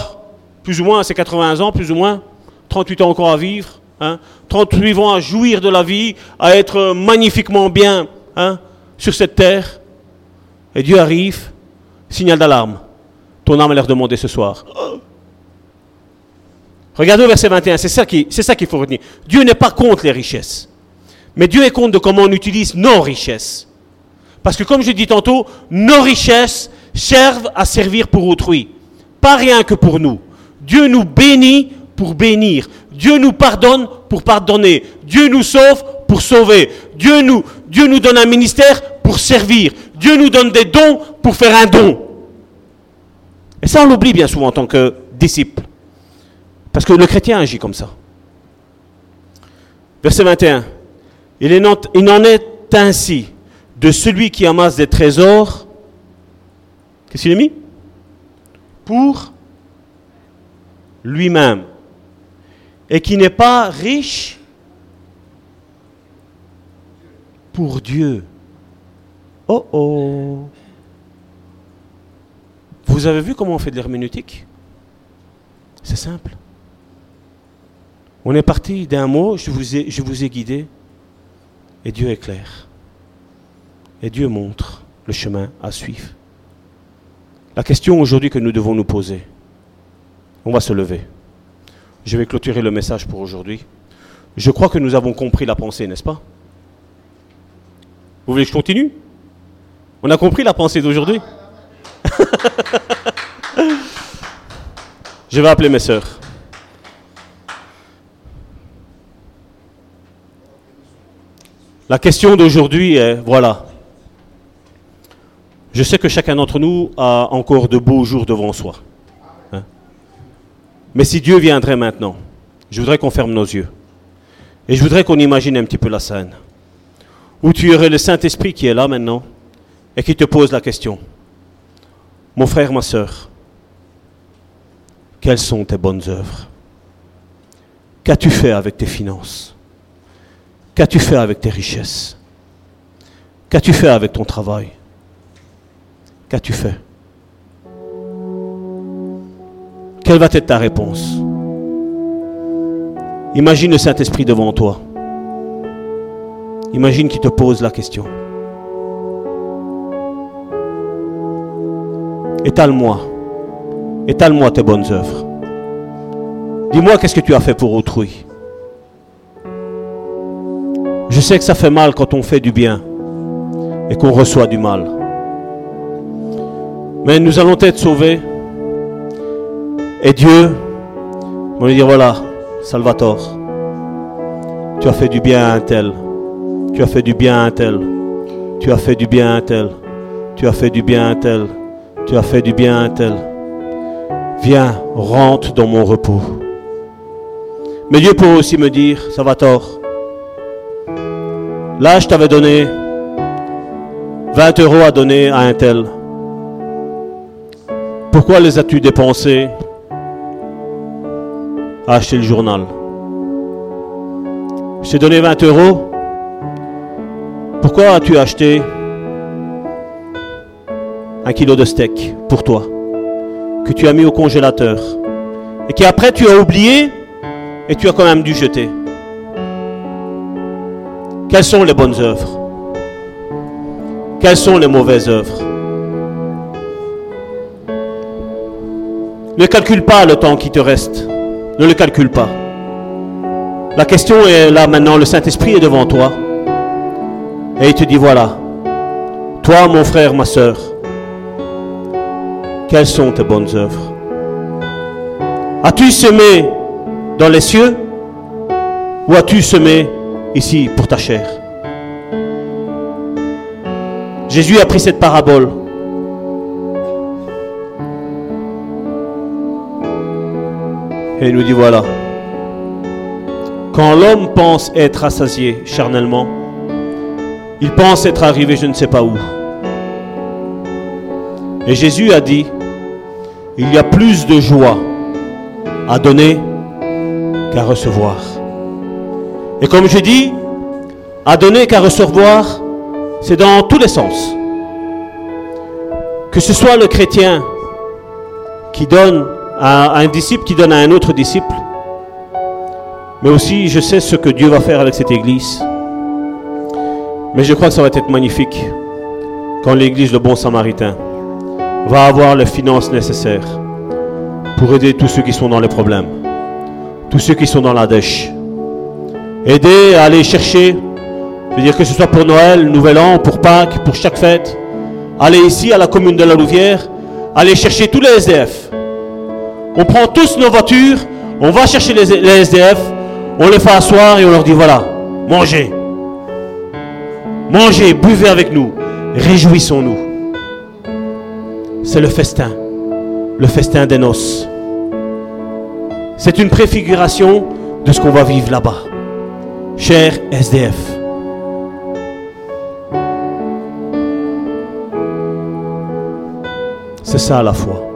S1: plus ou moins, c'est 80 ans, plus ou moins, 38 ans encore à vivre, hein, 38 ans à jouir de la vie, à être magnifiquement bien hein, sur cette terre. Et Dieu arrive, signal d'alarme. Ton âme a l'air demandée ce soir. Regardez au verset 21, c'est ça qu'il faut retenir. Dieu n'est pas contre les richesses. Mais Dieu est compte de comment on utilise nos richesses. Parce que comme je dis tantôt, nos richesses servent à servir pour autrui. Pas rien que pour nous. Dieu nous bénit pour bénir. Dieu nous pardonne pour pardonner. Dieu nous sauve pour sauver. Dieu nous, Dieu nous donne un ministère pour servir. Dieu nous donne des dons pour faire un don. Et ça, on l'oublie bien souvent en tant que disciple. Parce que le chrétien agit comme ça. Verset 21. Il en est ainsi de celui qui amasse des trésors. Qu'est-ce qu'il a mis? Pour lui-même. Et qui n'est pas riche pour Dieu. Oh oh. Vous avez vu comment on fait de l'herméneutique? C'est simple. On est parti d'un mot, je vous ai, guidé. Et Dieu éclaire. Et Dieu montre le chemin à suivre. La question aujourd'hui que nous devons nous poser, on va se lever. Je vais clôturer le message pour aujourd'hui. Je crois que nous avons compris la pensée, n'est-ce pas? Vous voulez que je continue? On a compris la pensée d'aujourd'hui? Je vais appeler mes sœurs. La question d'aujourd'hui est, voilà, je sais que chacun d'entre nous a encore de beaux jours devant soi. Mais si Dieu viendrait maintenant, je voudrais qu'on ferme nos yeux. Et je voudrais qu'on imagine un petit peu la scène. Où tu aurais le Saint-Esprit qui est là maintenant et qui te pose la question. Mon frère, ma soeur, quelles sont tes bonnes œuvres? Qu'as-tu fait avec tes finances? Qu'as-tu fait avec tes richesses? Qu'as-tu fait avec ton travail? Qu'as-tu fait? Quelle va être ta réponse? Imagine le Saint-Esprit devant toi. Imagine qu'il te pose la question. Étale-moi. Étale-moi tes bonnes œuvres. Dis-moi qu'est-ce que tu as fait pour autrui? Je sais que ça fait mal quand on fait du bien et qu'on reçoit du mal. Mais nous allons être sauvés. Et Dieu va nous dire, voilà, Salvatore, tu as fait du bien à un tel. Tu as fait du bien à un tel. Tu as fait du bien à un tel. Tu as fait du bien à un tel. Tu as fait du bien à un tel. Viens, rentre dans mon repos. Mais Dieu peut aussi me dire, ça va tort. Là, je t'avais donné 20 euros à donner à un tel. Pourquoi les as-tu dépensés? À acheter le journal Je t'ai donné 20 euros. Pourquoi as-tu acheté un kilo de steak pour toi que tu as mis au congélateur et qu'après tu as oublié et tu as quand même dû jeter? Quelles sont les bonnes œuvres? Quelles sont les mauvaises œuvres? Ne calcule pas le temps qui te reste. Ne le calcule pas. La question est là maintenant, le Saint-Esprit est devant toi. Et il te dit, voilà, toi mon frère, ma soeur, quelles sont tes bonnes œuvres? As-tu semé dans les cieux ou as-tu semé ici pour ta chair? Jésus a pris cette parabole Et il nous dit voilà, quand l'homme pense être assasié charnellement, il pense être arrivé je ne sais pas où. Et Jésus a dit, il y a plus de joie à donner qu'à recevoir. Et comme je dis, à donner qu'à recevoir, c'est dans tous les sens. Que ce soit le chrétien qui donne à un disciple qui donne à un autre disciple, mais aussi je sais ce que Dieu va faire avec cette église. Mais je crois que ça va être magnifique quand l'église, le bon samaritain, va avoir les finances nécessaires pour aider tous ceux qui sont dans les problèmes, tous ceux qui sont dans la dèche. Aider à aller chercher, je veux dire que ce soit pour Noël, Nouvel An, pour Pâques, pour chaque fête, aller ici à la commune de la Louvière, aller chercher tous les SDF. On prend tous nos voitures, on va chercher les, SDF, on les fait asseoir et on leur dit voilà, mangez. Mangez, buvez avec nous, réjouissons-nous. C'est le festin, le festin des noces. C'est une préfiguration de ce qu'on va vivre là-bas. Cher SDF. C'est ça la foi.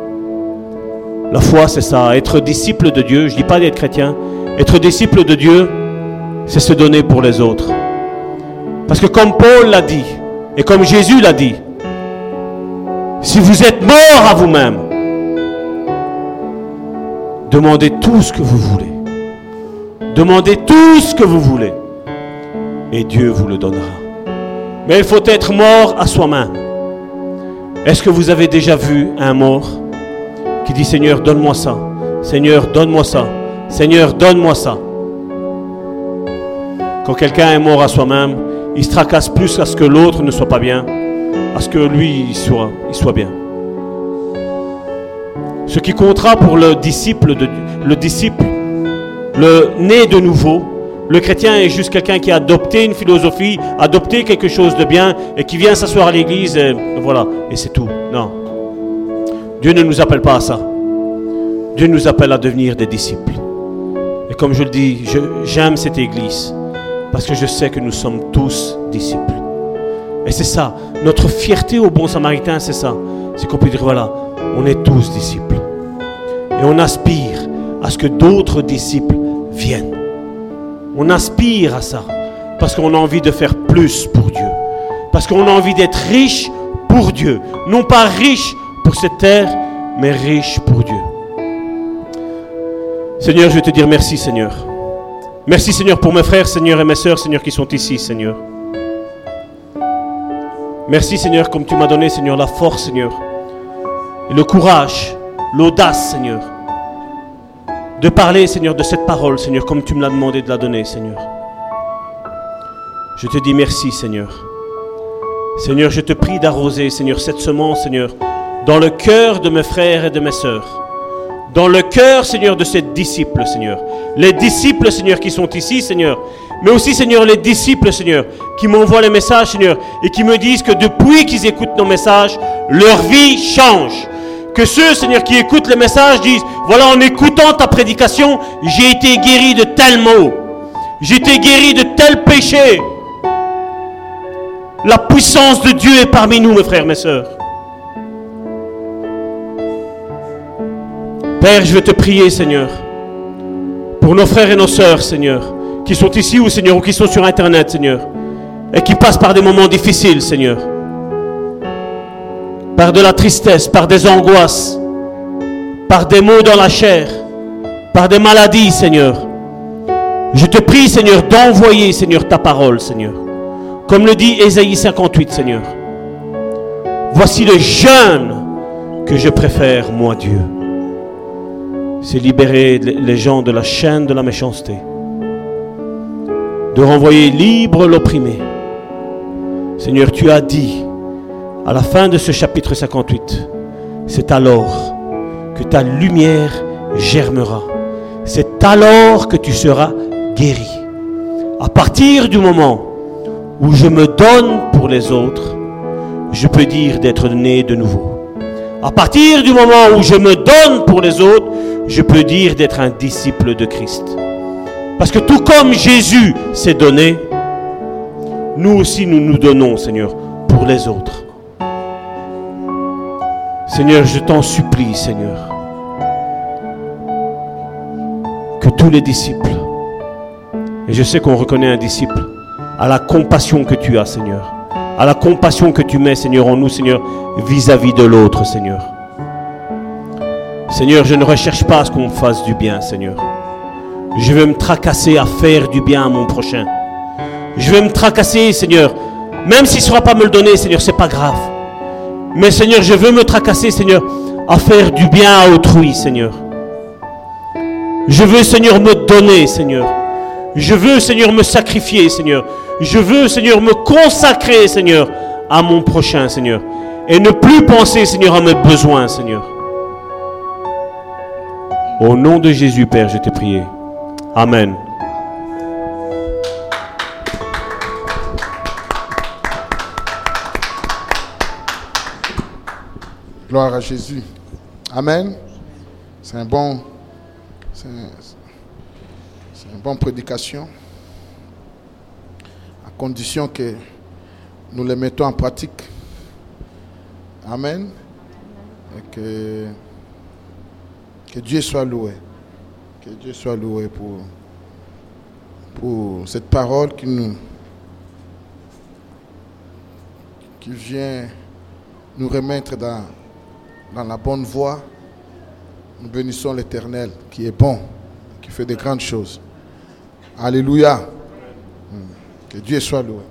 S1: La foi, c'est ça. Être disciple de Dieu, je ne dis pas d'être chrétien. Être disciple de Dieu, c'est se donner pour les autres. Parce que comme Paul l'a dit, et comme Jésus l'a dit, si vous êtes mort à vous-même, demandez tout ce que vous voulez. Demandez tout ce que vous voulez. Et Dieu vous le donnera. Mais il faut être mort à soi-même. Est-ce que vous avez déjà vu un mort? Qui dit Seigneur, donne-moi ça. Seigneur, donne-moi ça. Seigneur, donne-moi ça. Quand quelqu'un est mort à soi-même, il se tracasse plus à ce que l'autre ne soit pas bien, à ce que lui soit, il soit bien. Ce qui comptera pour le disciple, le disciple, le né de nouveau, le chrétien est juste quelqu'un qui a adopté une philosophie, adopté quelque chose de bien et qui vient s'asseoir à l'église et voilà, et c'est tout. Non. Dieu ne nous appelle pas à ça. Dieu nous appelle à devenir des disciples. Et comme je le dis, j'aime cette église parce que je sais que nous sommes tous disciples. Et c'est ça, notre fierté au bon samaritain, c'est ça. C'est qu'on peut dire, voilà, on est tous disciples. Et on aspire à ce que d'autres disciples viennent. On aspire à ça parce qu'on a envie de faire plus pour Dieu. Parce qu'on a envie d'être riche pour Dieu. Non pas riche pour cette terre, mais riche pour Dieu. Seigneur, je vais te dire merci, Seigneur. Merci, Seigneur, pour mes frères, Seigneur, et mes sœurs, Seigneur, qui sont ici, Seigneur. Merci, Seigneur, comme tu m'as donné, Seigneur, la force, Seigneur, et le courage, l'audace, Seigneur, de parler, Seigneur, de cette parole, Seigneur, comme tu me l'as demandé de la donner, Seigneur. Je te dis merci, Seigneur. Seigneur, je te prie d'arroser, Seigneur, cette semence, Seigneur, dans le cœur de mes frères et de mes sœurs, dans le cœur, Seigneur, de ces disciples, Seigneur. Les disciples, Seigneur, qui sont ici, Seigneur. Mais aussi, Seigneur, les disciples, Seigneur, qui m'envoient les messages, Seigneur, et qui me disent que depuis qu'ils écoutent nos messages, leur vie change. Que ceux, Seigneur, qui écoutent les messages disent, voilà, en écoutant ta prédication, j'ai été guéri de tels maux. J'ai été guéri de tels péchés. La puissance de Dieu est parmi nous, mes frères, mes sœurs. Père, je vais te prier, Seigneur, pour nos frères et nos sœurs, Seigneur, qui sont ici ou, Seigneur, ou qui sont sur Internet, Seigneur, et qui passent par des moments difficiles, Seigneur, par de la tristesse, par des angoisses, par des maux dans la chair, par des maladies, Seigneur. Je te prie, Seigneur, d'envoyer, Seigneur, ta parole, Seigneur. Comme le dit Ésaïe 58, Seigneur. Voici le jeûne que je préfère, moi Dieu. C'est libérer les gens de la chaîne de la méchanceté. De renvoyer libre l'opprimé. Seigneur, tu as dit à la fin de ce chapitre 58, c'est alors que ta lumière germera. C'est alors que tu seras guéri. À partir du moment où je me donne pour les autres, je peux dire d'être né de nouveau. À partir du moment où je me donne pour les autres, je peux dire d'être un disciple de Christ. Parce que tout comme Jésus s'est donné, nous aussi nous nous donnons, Seigneur, pour les autres. Seigneur, je t'en supplie, Seigneur, que tous les disciples, et je sais qu'on reconnaît un disciple, à la compassion que tu as, Seigneur. À la compassion que tu mets, Seigneur, en nous, Seigneur, vis-à-vis de l'autre, Seigneur. Seigneur, je ne recherche pas à ce qu'on me fasse du bien, Seigneur. Je veux me tracasser à faire du bien à mon prochain. Je veux me tracasser, Seigneur. Même s'il ne saura pas me le donner, Seigneur, c'est pas grave. Mais Seigneur, je veux me tracasser, Seigneur, à faire du bien à autrui, Seigneur. Je veux, Seigneur, me donner, Seigneur. Je veux, Seigneur, me sacrifier, Seigneur. Je veux, Seigneur, me consacrer, Seigneur, à mon prochain, Seigneur. Et ne plus penser, Seigneur, à mes besoins, Seigneur. Au nom de Jésus, Père, je t'ai prié. Amen.
S2: Gloire à Jésus. Amen. C'est un bon, c'est une bonne prédication condition que nous les mettons en pratique. Amen. Et que, que Dieu soit loué. Que Dieu soit loué pour, pour cette parole qui nous qui vient nous remettre dans, dans la bonne voie. Nous bénissons l'Éternel qui est bon, qui fait de grandes choses. Alléluia. Que Dieu soit loué.